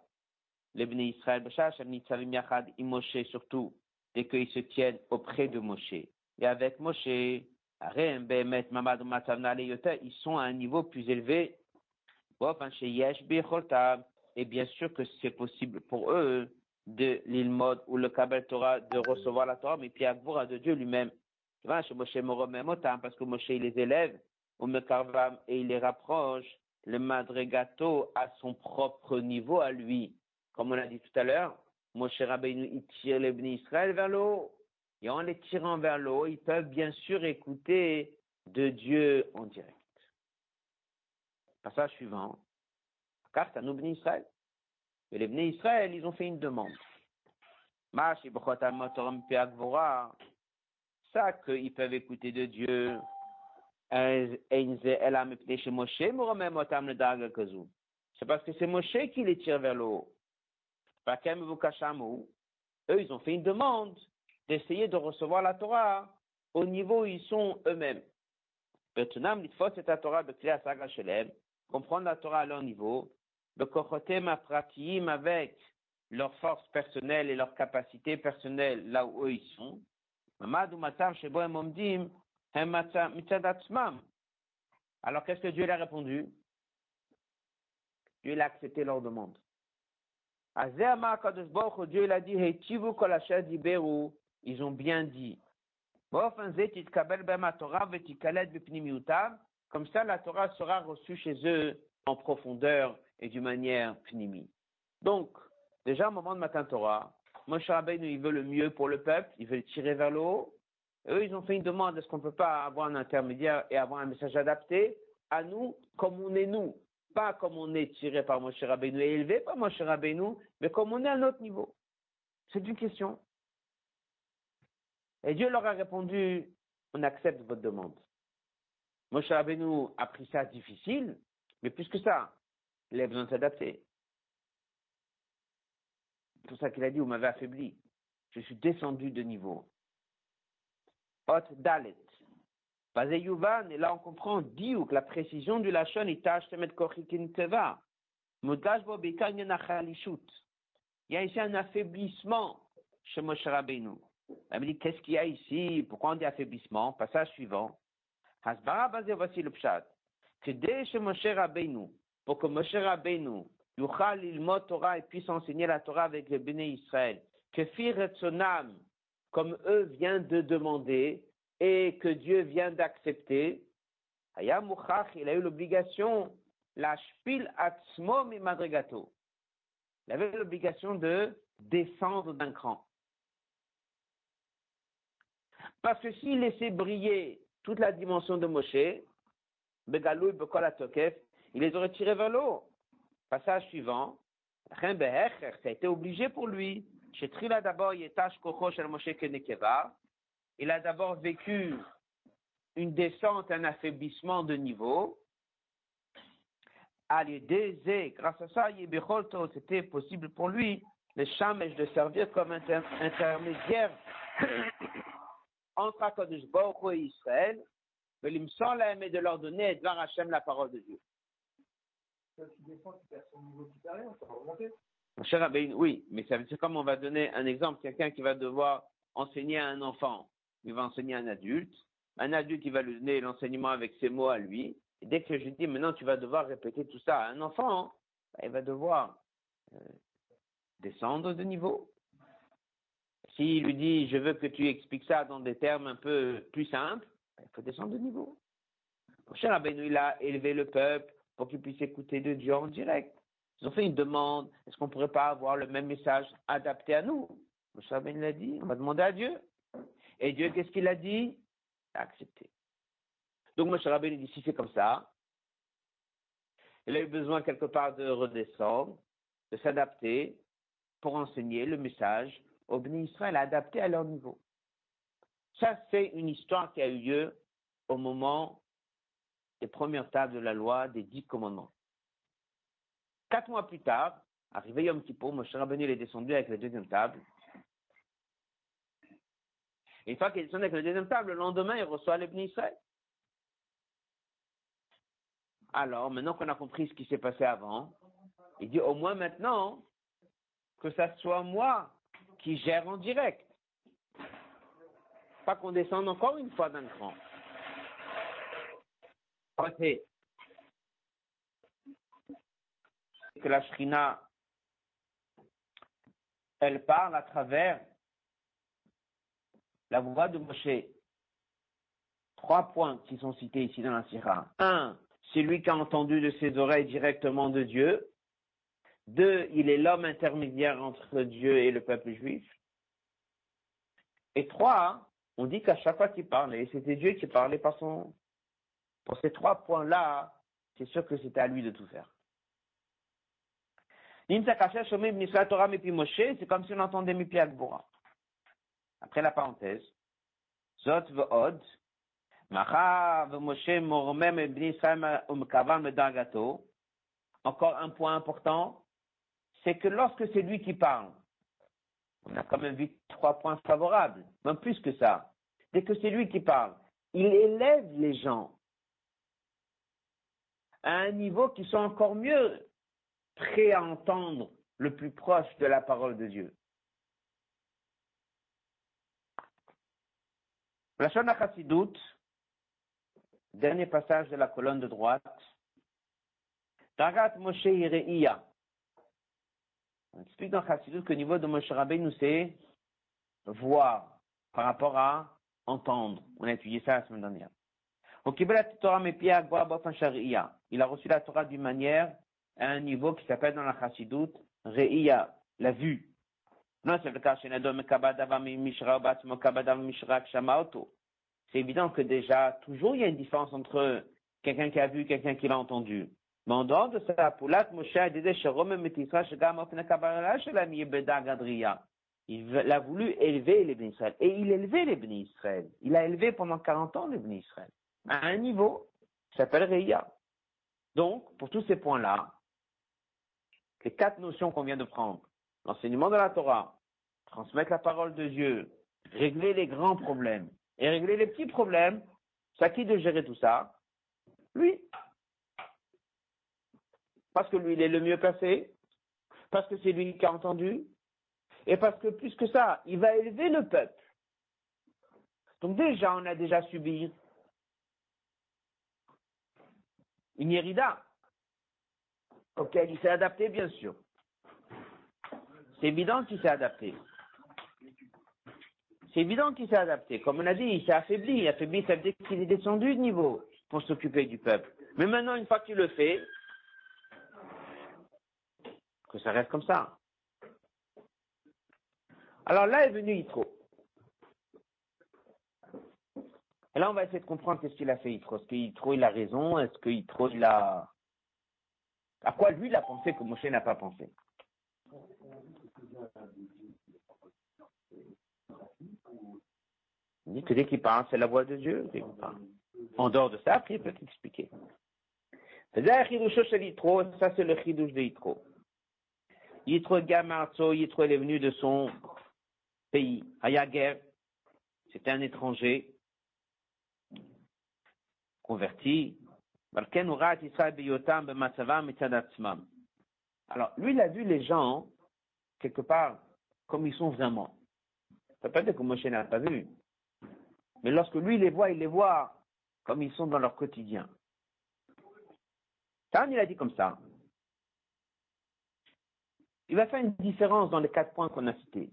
les Bnei Israël, Chash Nitzavim Yachad, Moshe surtout, dès qu'ils se tiennent auprès de Moshe. Et avec Moshe, ils sont à un niveau plus élevé. Et bien sûr que c'est possible pour eux de l'ilmod ou le Kabel Torah de recevoir la Torah, mais puis à de Dieu lui-même. Parce que Moshe il les élève, ou et il les rapproche, le madregato à son propre niveau à lui. Comme on a dit tout à l'heure, Moshe Rabbeinu, il tire les bénis Israël vers le haut. Et en les tirant vers le haut, ils peuvent bien sûr écouter de Dieu en direct. Passage suivant. Car c'est un Israël. Et les Bnei Israël, ils ont fait une demande. Ça qu'ils peuvent écouter de Dieu. C'est parce que c'est Moshe qui les tire vers le haut. Eux, ils ont fait une demande d'essayer de recevoir la Torah au niveau où ils sont eux-mêmes. Comprendre la Torah à leur niveau, avec leur force personnelle et leur capacité personnelle là où eux ils sont. Alors qu'est-ce que Dieu a répondu? Dieu a accepté leur demande. Dieu l'a dit, ils ont bien dit. Comme ça, la Torah sera reçue chez eux en profondeur et d'une manière pnimi. Donc, déjà au moment de Matin Torah, Moshe Rabbeinu, il veut le mieux pour le peuple, il veut le tirer vers le haut. eux, ils ont fait une demande, est-ce qu'on ne peut pas avoir un intermédiaire et avoir un message adapté à nous, comme on est nous? Pas comme on est tiré par Moshe Rabbeinu et élevé par Moshe Rabbeinu, mais comme on est à notre niveau. C'est une question. Et Dieu leur a répondu, on accepte votre demande. Moshe Rabbeinu a pris ça difficile, mais plus que ça, il a besoin de s'adapter. C'est pour ça qu'il a dit, vous m'avez affaibli. Je suis descendu de niveau. Hot Dalet. Basé Yuvan, et là on comprend, dit que la précision du Lachon est Tashtemet Kochikin Teva. Il y a ici un affaiblissement chez Moshe Rabbeinu. Elle me dit, qu'est-ce qu'il y a ici? Pourquoi on dit affaiblissement? Passage suivant. Hasbara basé, voici le pshat. Que dès chez Moshe Rabbeinu, pour que Moshe Rabbeinu, Yuchal ilmot Torah et puisse enseigner la Torah avec les béné Israël, que fir son âme, comme eux viennent de demander, et que Dieu vient d'accepter, il a eu l'obligation, la shpil atzmo madrigato. Il avait l'obligation de descendre d'un cran. Parce que s'il laissait briller toute la dimension de Moshe, Begalou Tokef, il les aurait tirés vers l'eau. Passage suivant. Ça a été obligé pour lui. D'abord, il a d'abord vécu une descente, un affaiblissement de niveau. Grâce à ça, c'était possible pour lui, le Shamesh, de servir comme intermédiaire [coughs] entre Akadosh Baruch et Israël, mais il me semble aimer de Cher oui, mais ça veut dire comme on va donner un exemple, quelqu'un qui va devoir enseigner à un enfant, il va enseigner à un adulte, un adulte qui va lui donner l'enseignement avec ses mots à lui, et dès que je dis maintenant tu vas devoir répéter tout ça à un enfant, hein, il va devoir descendre de niveau. S'il lui dit, je veux que tu expliques ça dans des termes un peu plus simples, il faut descendre de niveau. Cher Rabbeinu, il a élevé le peuple pour qu'il puisse écouter de Dieu en direct. Ils ont fait une demande, est-ce qu'on ne pourrait pas avoir le même message adapté à nous? Moshe Rabbeinu l'a dit, on va demander à Dieu. Et Dieu, qu'est-ce qu'il a dit? Il a accepté. Donc Moshe Rabbeinu dit, si c'est comme ça, il a eu besoin quelque part de redescendre, de s'adapter pour enseigner le message au Béni Israël, adapté à leur niveau. Ça, c'est une histoire qui a eu lieu au moment des premières tables de la loi des dix commandements. Quatre mois plus tard, arrivé Yom Kippur, Moshe Rabbeinu est descendu avec la deuxième table. Une fois qu'il est avec la deuxième table, le lendemain, il reçoit les Israël. Alors, maintenant qu'on a compris ce qui s'est passé avant, il dit au moins maintenant que ça soit moi qui gère en direct. Pas qu'on descende encore une fois d'un cran. Que la Shrina, elle parle à travers la voix de Moshe. Trois points qui sont cités ici dans la Sira. Un, c'est lui qui a entendu de ses oreilles directement de Dieu. Deux, il est l'homme intermédiaire entre Dieu et le peuple juif. Et trois, on dit qu'à chaque fois qu'il parlait, c'était Dieu qui parlait par son... Pour ces trois points-là, c'est sûr que c'était à lui de tout faire. C'est comme si on entendait Mipi Après la parenthèse, Zot ve'od, encore un point important, c'est que lorsque c'est lui qui parle, on a quand même vu trois points favorables, même plus que ça. Dès que c'est lui qui parle, il élève les gens à un niveau qui sont encore mieux prêts à entendre le plus proche de la parole de Dieu. La Shana Chassidut, Dernier passage de la colonne de droite. Tarat Moshe Ireia. On explique dans Chassidut que niveau de Moshe nous c'est voir par rapport à entendre. On a étudié ça la semaine dernière. Il a reçu la Torah d'une manière à un niveau qui s'appelle dans la Chassidut Reia, la vue. C'est évident que déjà, toujours il y a une différence entre quelqu'un qui a vu, quelqu'un qui l'a entendu. Mais en dehors de ça, il a voulu élever les Israël. Et il élevait les Israël. Il a élevé pendant 40 ans les Israël. À un niveau qui s'appelle Reya. Donc, pour tous ces points-là, les quatre notions qu'on vient de prendre, l'enseignement de la Torah, transmettre la parole de Dieu, régler les grands problèmes, et régler les petits problèmes, c'est à qui de gérer tout ça? Lui. Parce que lui, il est le mieux placé, parce que c'est lui qui a entendu, et parce que plus que ça, il va élever le peuple. Donc déjà, on a déjà subi une hérida auquel il s'est adapté, bien sûr. C'est évident qu'il s'est adapté. C'est évident qu'il s'est adapté. Comme on a dit, il s'est affaibli. Il affaibli, ça veut qu'il est descendu de niveau pour s'occuper du peuple. Mais maintenant, une fois que tu le fais, que ça reste comme ça. Alors là est venu Yitro. Et là, on va essayer de comprendre qu'est-ce qu'il a fait Yitro. Est-ce que Yitro, il a raison? Est-ce que Yitro, il a... À quoi lui, il a pensé que Moshe n'a pas pensé? Il dit que dès qu'il parle, c'est la voix de Dieu. En dehors de ça, après, il peut t'expliquer. Ça, c'est le chidouche de Yitro. Yitro Gamarzo, Yitro est venu de son pays. Ayager, c'était un étranger converti. Alors, lui, il a vu les gens, quelque part, comme ils sont vraiment. Ça peut dire que Moshe n'a pas vu. Mais lorsque lui les voit, il les voit comme ils sont dans leur quotidien. Tan, il a dit comme ça. il va faire une différence dans les quatre points qu'on a cités.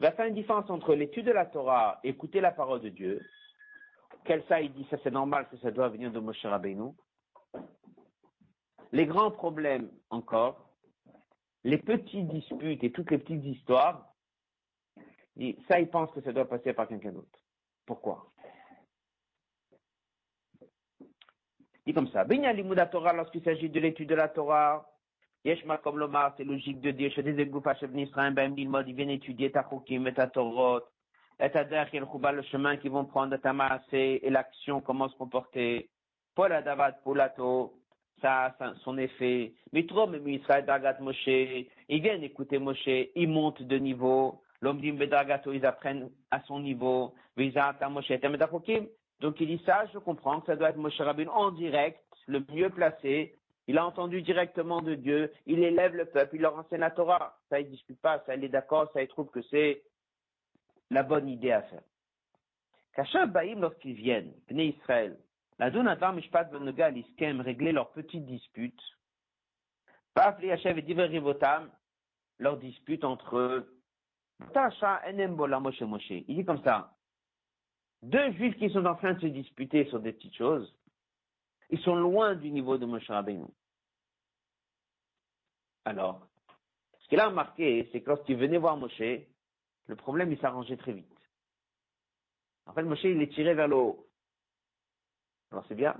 Il va faire une différence entre l'étude de la Torah et écouter la parole de Dieu. Quel ça, il dit, ça c'est normal que ça doit venir de Moshe Rabbeinu. Les grands problèmes encore, les petites disputes et toutes les petites histoires, ça, il pense que ça doit passer par quelqu'un d'autre. Pourquoi? Il dit comme ça. Torah, lorsqu'il s'agit de l'étude de la Torah, Yeshma comme l'Omar, c'est logique de dire, chez des Goufa Israël, ben, il vient étudier ta Chokim et ta Torot, et ta le chemin qu'ils vont prendre, ta et l'action, comment se comporter. Paul Adavat Polato, ça, ça, son effet. Mitro, mais Israël Dagat Moshe, ils viennent écouter Moshe, ils montent de niveau. L'homme dit Bedragato, ils apprennent à son niveau. Donc il dit ça, je comprends que ça doit être Moshe Rabin en direct, le mieux placé, il a entendu directement de Dieu, il élève le peuple, il leur enseigne la Torah. Ça, il discute pas, ça, il est d'accord, ça, il trouve que c'est la bonne idée à faire. Kachab Baïm, lorsqu'ils viennent, venez Israël, la Donatar Mishpat Benegal, ils régler leurs petites disputes. Paf, Hachev et Diver Rivotam, leur dispute entre eux. Il dit comme ça. Deux juifs qui sont en train de se disputer sur des petites choses, ils sont loin du niveau de Moshe Rabbeinu. Alors, ce qu'il a remarqué, c'est que lorsqu'il venait voir Moshe, le problème, il s'arrangeait très vite. En fait, Moshe, il est tiré vers le haut. Alors, c'est bien.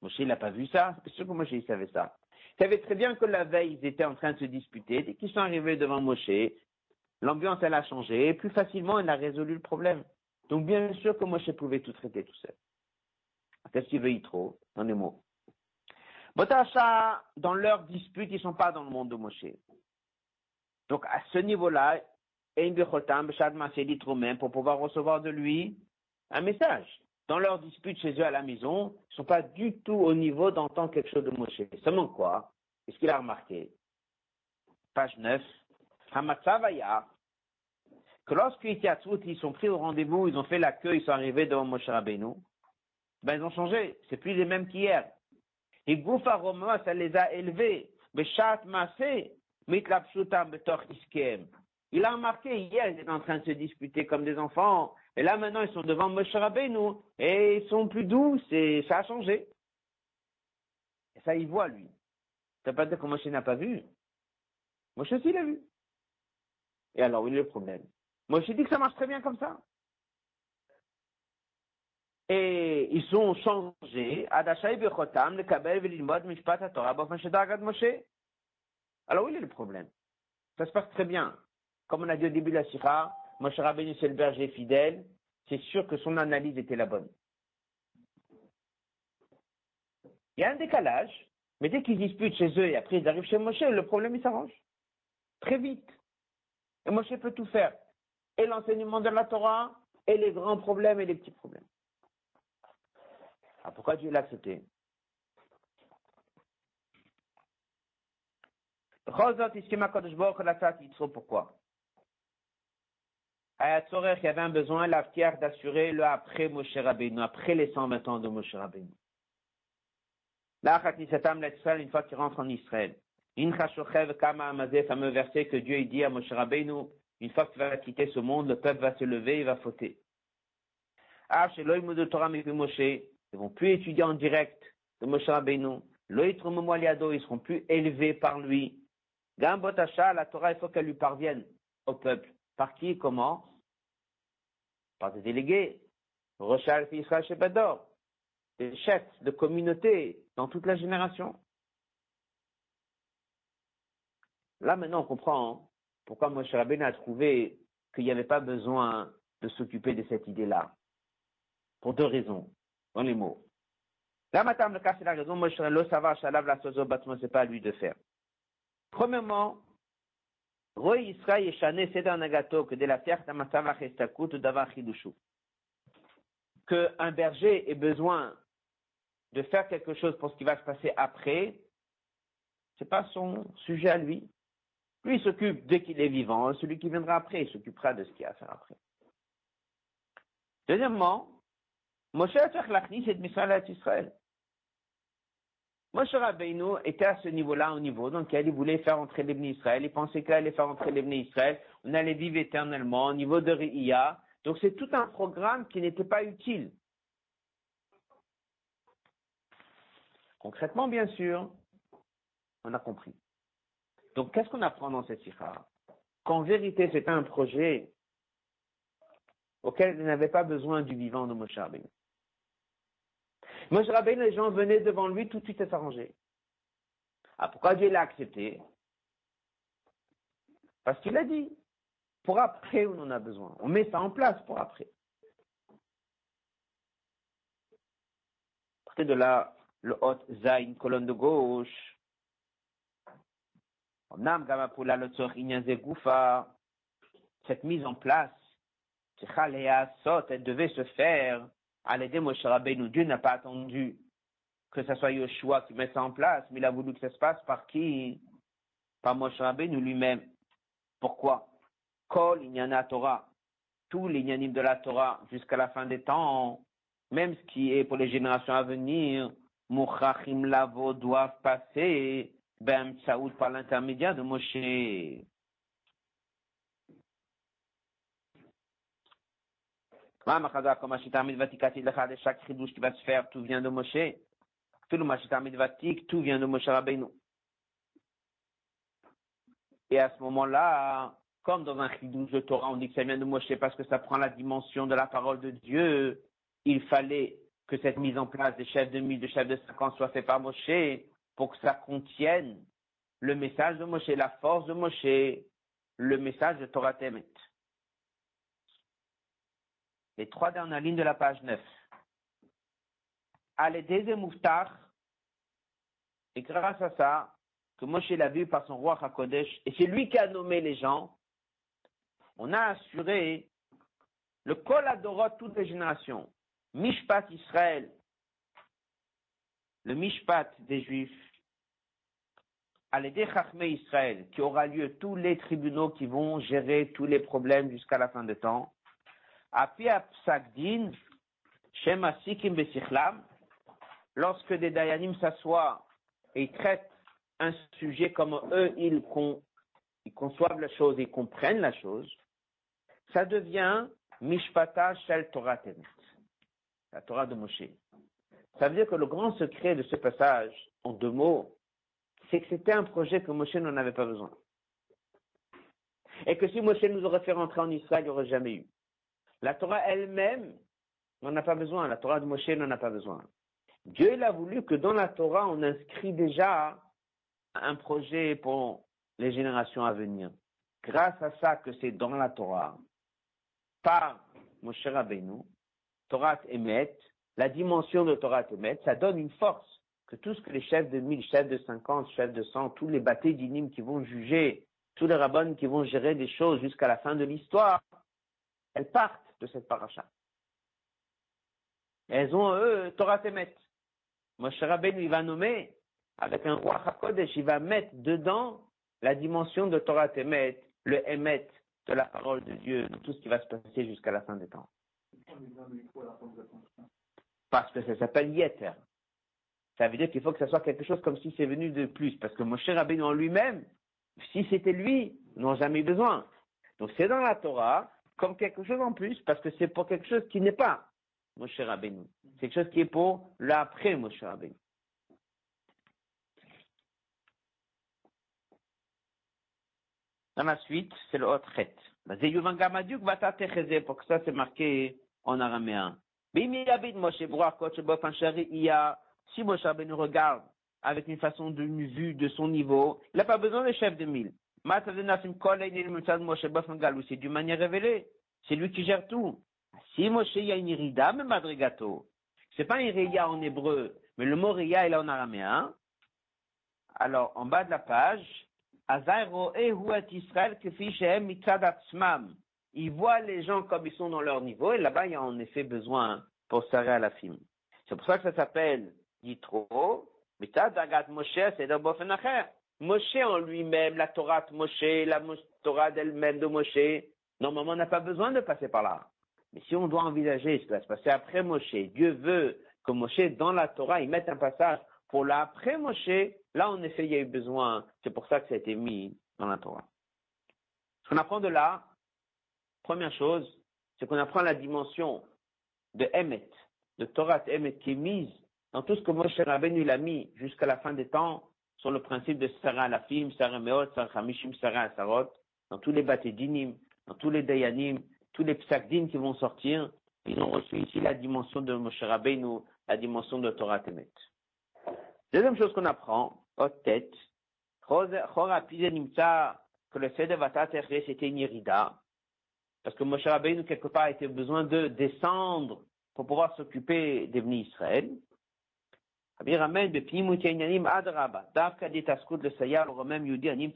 Moshe, il n'a pas vu ça. C'est sûr que Moshe, il savait ça. Il savait très bien que la veille, ils étaient en train de se disputer. Dès qu'ils sont arrivés devant Moshe, l'ambiance, elle a changé. Et plus facilement, elle a résolu le problème. Donc, bien sûr que Moshe pouvait tout traiter tout seul. Qu'est-ce qu'il veut trop dans les mots Botacha, dans leur dispute, ils sont pas dans le monde de Moshe. Donc, à ce niveau-là, pour pouvoir recevoir de lui un message. Dans leur dispute chez eux à la maison, ils sont pas du tout au niveau d'entendre quelque chose de Moshe. Seulement quoi? Est-ce qu'il a remarqué? Page 9. Hamatzavaya, que lorsqu'ils ils sont pris au rendez-vous, ils ont fait la queue, ils sont arrivés devant Moshe Rabbeinu, ben, ils ont changé. C'est plus les mêmes qu'hier. Et Goufa Roma, ça les a élevés. Mais Chat Masé, Mitlapshutam Betor Iskem. Il a remarqué hier, ils étaient en train de se disputer comme des enfants. Et là, maintenant, ils sont devant Moshe Rabbeinu. Et ils sont plus doux. C'est, ça a changé. Et ça, il voit, lui. Ça veut pas dire que Moshe n'a pas vu. Moshe aussi l'a vu. Et alors, où est le problème? Moshe dit que ça marche très bien comme ça et ils sont changés. Alors, où est le problème? Ça se passe très bien. Comme on a dit au début de la Sira, Moshe Rabbeinu c'est le berger fidèle. C'est sûr que son analyse était la bonne. Il y a un décalage, mais dès qu'ils disputent chez eux et après ils arrivent chez Moshe, le problème il s'arrange. Très vite. Et Moshe peut tout faire. Et l'enseignement de la Torah, et les grands problèmes et les petits problèmes. Ah, pourquoi Dieu l'a accepté? Pourquoi? Il y avait un besoin, la d'assurer le après Moshe Rabbeinu, après les 120 ans de Moshe Rabbeinu. Là, une fois qu'il rentre en Israël. fameux verset que Dieu dit à Moshe Rabbeinu, une fois que tu vas quitter ce monde, le peuple va se lever, il va fauter. Ah, ils vont plus étudier en direct de Moshe Rabbeinu. ils seront plus élevés par lui. La Torah, il faut qu'elle lui parvienne au peuple. Par qui et comment? Par des délégués. Rochal, Israël, Shebador. Des chefs de communauté dans toute la génération. Là, maintenant, on comprend hein, pourquoi Moshe Rabbeinu a trouvé qu'il n'y avait pas besoin de s'occuper de cette idée-là. Pour deux raisons dans les mots. Là, matam le cas, c'est la raison, Moshe le savoir, shalav la sozo batman, c'est pas à lui de faire. Premièrement, Que de la terre d'amatavach estakut ou d'avar chidushu. Que un berger ait besoin de faire quelque chose pour ce qui va se passer après, c'est pas son sujet à lui. Lui, s'occupe dès qu'il est vivant. Celui qui viendra après, il s'occupera de ce qu'il a à faire après. Deuxièmement, Moshe a fait l'achnis et Israël. Moshe Rabbeinu était à ce niveau-là, au niveau, donc il voulait faire entrer les Israël, il pensait qu'il allait faire entrer les Israël, on allait vivre éternellement au niveau de Ria. Donc c'est tout un programme qui n'était pas utile. Concrètement, bien sûr, on a compris. Donc qu'est-ce qu'on apprend dans cette sikha? Qu'en vérité, c'était un projet auquel il n'avait pas besoin du vivant de Moshe Rabbeinu. Moshe Rabbeinu, les gens venaient devant lui tout de suite à s'arranger. Ah, pourquoi Dieu l'a accepté? Parce qu'il a dit, pour après on en a besoin. On met ça en place pour après. Partez de là, le hot Zain, colonne de gauche. Cette mise en place, elle devait se faire à l'aider Moshe Rabbeinu. Dieu n'a pas attendu que ce soit Yoshua qui mette ça en place, mais il a voulu que ça se passe par qui? Par Moshe Rabbeinu lui-même. Pourquoi? Kol Inyana Torah. Tous les Inyanim de la Torah jusqu'à la fin des temps, même ce qui est pour les générations à venir, Mouchachim Lavo doivent passer Ben Saoud par l'intermédiaire de Moshe. Chaque chidouche qui va se faire, tout vient de Moshe. Tout le tout vient de Moshe Rabbeinu. Et à ce moment-là, comme dans un chidouche de Torah, on dit que ça vient de Moshe parce que ça prend la dimension de la parole de Dieu, il fallait que cette mise en place des chefs de mille, des chefs de cinquante soit faite par Moshe pour que ça contienne le message de Moshe, la force de Moshe, le message de Torah Temet les trois dernières lignes de la page 9. Allez, Mouftar, et grâce à ça, que Moshe l'a vu par son roi Hakodesh, et c'est lui qui a nommé les gens, on a assuré le Kol Adorot toutes les générations. Mishpat Israël, le Mishpat des Juifs, Chachme Israël, qui aura lieu tous les tribunaux qui vont gérer tous les problèmes jusqu'à la fin des temps. Apia Psakdin, Shem Sikim Besichlam, lorsque des Dayanim s'assoient et traitent un sujet comme eux, ils, conçoivent la chose et comprennent la chose, ça devient Mishpata Shel Torah Temet, la Torah de Moshe. Ça veut dire que le grand secret de ce passage, en deux mots, c'est que c'était un projet que Moshe n'en avait pas besoin. Et que si Moshe nous aurait fait rentrer en Israël, il n'y aurait jamais eu. La Torah elle-même n'en a pas besoin. La Torah de Moshe n'en a pas besoin. Dieu il a voulu que dans la Torah, on inscrit déjà un projet pour les générations à venir. Grâce à ça que c'est dans la Torah, par Moshe Rabbeinu, Torah Emet, la dimension de Torah Emet, ça donne une force que tout ce que les chefs de 1000, chefs de 50, chefs de 100, tous les bâtés d'inim qui vont juger, tous les rabbins qui vont gérer des choses jusqu'à la fin de l'histoire, elles partent de cette paracha. Elles ont, eux, Torah Temet. Moshe Rabbeinu, il va nommer, avec un roi HaKodesh, il va mettre dedans la dimension de Torah Temet, le Emet de la parole de Dieu, tout ce qui va se passer jusqu'à la fin des temps. Parce que ça s'appelle Yeter. Ça veut dire qu'il faut que ça soit quelque chose comme si c'est venu de plus. Parce que Moshe Rabbeinu en lui-même, si c'était lui, n'ont jamais besoin. Donc c'est dans la Torah, comme quelque chose en plus, parce que c'est pour quelque chose qui n'est pas Moshe Rabbeinu. C'est quelque chose qui est pour l'après Moshe Rabbeinu. Dans la suite, c'est le Otret. Pour que ça, c'est marqué en araméen. Si Moshe Rabbeinu regarde avec une façon d'une vue de son niveau, il n'a pas besoin de chef de mille. C'est d'une manière révélée. C'est lui qui gère tout. Si Moshe, y a une irida, même madrigato. C'est pas un irida en hébreu, mais le mot ria, est en araméen. Alors, en bas de la page, il voit les gens comme ils sont dans leur niveau, et là-bas, il y a en effet besoin pour serrer à la film. C'est pour ça que ça s'appelle Yitro, Dagat Moshe, c'est Moshe en lui-même, la Torah de Moshe, la Torah d'elle-même de Moshe, normalement on n'a pas besoin de passer par là. Mais si on doit envisager ce qui va se passer après Moshe, Dieu veut que Moshe, dans la Torah, il mette un passage Pour l'après Moshe, là, en effet, il y a eu besoin. C'est pour ça que ça a été mis dans la Torah. Ce qu'on apprend de là, première chose, c'est qu'on apprend la dimension de Emet, de Torah Emet qui est mise dans tout ce que Moshe Rabbeinu l'a mis jusqu'à la fin des temps sur le principe de Sarah Lafim, Sarah Meot, Sarah Hamishim, Sarah Sarot, dans tous les Batédinim, dans tous les Dayanim, tous les Psakdim qui vont sortir, ils ont reçu ici la dimension de Moshe Rabbeinu, la dimension de Torah Emet. Deuxième chose qu'on apprend, haute tête, que le fait de Vatat c'était une irida, parce que Moshe Rabbeinu, quelque part, était besoin de descendre pour pouvoir s'occuper des Rabbi Adraba, Romem Anim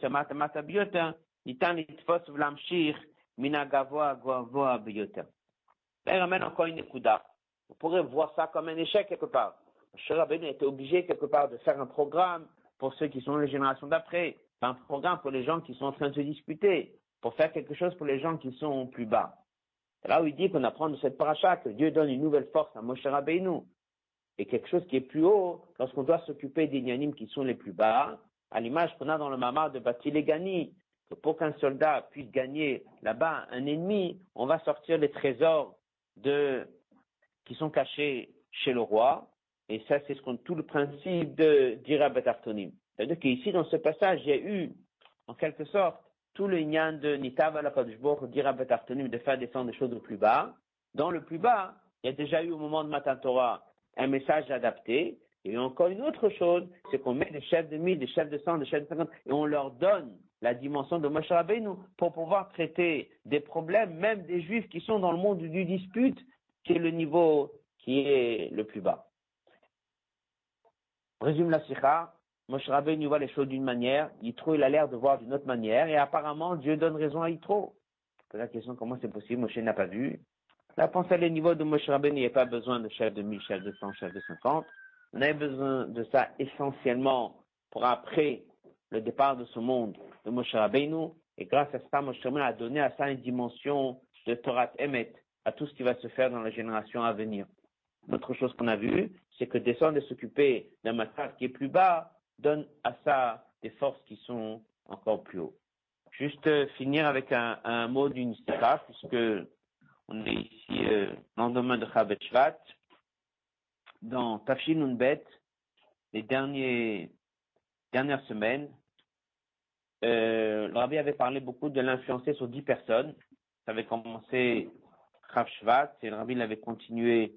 ramène hein. hein. encore une Nekuda. Vous pourrez voir ça comme un échec quelque part. Rabbi était obligé quelque part de faire un programme pour ceux qui sont les générations d'après, un programme pour les gens qui sont en train de se disputer, pour faire quelque chose pour les gens qui sont plus bas. C'est là où il dit qu'on apprend de cette paracha que Dieu donne une nouvelle force à Moshe Rabbeinu et quelque chose qui est plus haut, lorsqu'on doit s'occuper des Nyanim qui sont les plus bas, à l'image qu'on a dans le mamar de Batilegani, que pour qu'un soldat puisse gagner là-bas un ennemi, on va sortir les trésors de, qui sont cachés chez le roi. Et ça, c'est ce qu'on, tout le principe de d'Ira Betartonim. C'est-à-dire qu'ici, dans ce passage, il y a eu, en quelque sorte, tout le nyan de Nitav al d'Ira Betartonim, de faire descendre des choses au plus bas. Dans le plus bas, il y a déjà eu au moment de Matan Torah un message adapté. Et encore une autre chose, c'est qu'on met des chefs de mille, des chefs de cent, des chefs de cinquante, et on leur donne la dimension de Moshe Rabbeinu pour pouvoir traiter des problèmes, même des juifs qui sont dans le monde du dispute, qui est le niveau qui est le plus bas. résume la sikha. Moshe Rabbeinu voit les choses d'une manière, Yitro il a l'air de voir d'une autre manière, et apparemment Dieu donne raison à Yitro. La question comment c'est possible, Moshe n'a pas vu. La pensée le niveau de Moshe Rabbeinu, il n'y a pas besoin de chef de 1000, chef de 100, chef de 50. On avait besoin de ça essentiellement pour après le départ de ce monde de Moshe Rabbeinu. Et grâce à ça, Moshe Rabbeinu a donné à ça une dimension de Torah Emet à tout ce qui va se faire dans la génération à venir. Autre chose qu'on a vu, c'est que descendre et s'occuper d'un massacre qui est plus bas donne à ça des forces qui sont encore plus haut. Juste finir avec un, mot d'une puisque on est ici euh, dans le domaine de Chabet Shvat, dans Tafshin Unbet, les derniers, dernières semaines, euh, le rabbi avait parlé beaucoup de l'influencer sur dix personnes. Ça avait commencé Chav Shvat, et le rabbi l'avait continué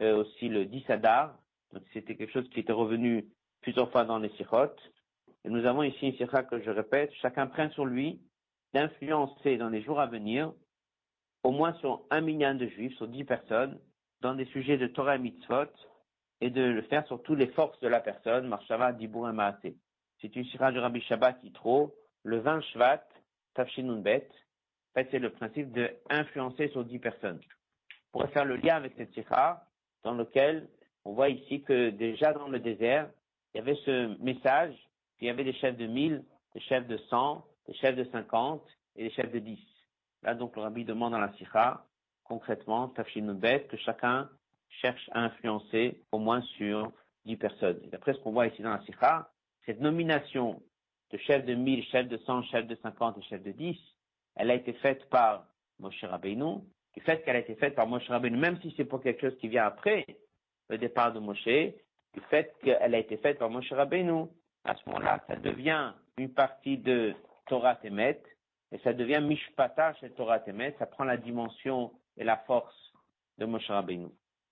euh, aussi le 10 Adar. Donc c'était quelque chose qui était revenu plusieurs fois dans les sirotes. Et nous avons ici une sirah que je répète, chacun prenne sur lui d'influencer dans les jours à venir au moins sur un million de juifs, sur dix personnes, dans des sujets de Torah et mitzvot, et de le faire sur toutes les forces de la personne, Marshava, Dibur et Maasé. C'est une sira du Rabbi Shabbat Yitro, le 20 Shvat, Tafshinun Bet. En fait, c'est le principe de influencer sur dix personnes. On pourrait faire le lien avec cette sira, dans lequel on voit ici que déjà dans le désert, il y avait ce message, qu'il y avait des chefs de mille, des chefs de cent, des chefs de cinquante et des chefs de dix. Là, donc, le rabbi demande dans la sikha, concrètement, Bet, que chacun cherche à influencer au moins sur dix personnes. Et d'après ce qu'on voit ici dans la sikha, cette nomination de chef de mille, chef de cent, chef de cinquante et chef de dix, elle a été faite par Moshe Rabbeinu. Le fait qu'elle a été faite par Moshe Rabbeinu, même si c'est pour quelque chose qui vient après le départ de Moshe, le fait qu'elle a été faite par Moshe Rabbeinu, à ce moment-là, ça devient une partie de Torah Temet, et ça devient Mishpata chez Torah Temet, ça prend la dimension et la force de Moshe Rabbeinu.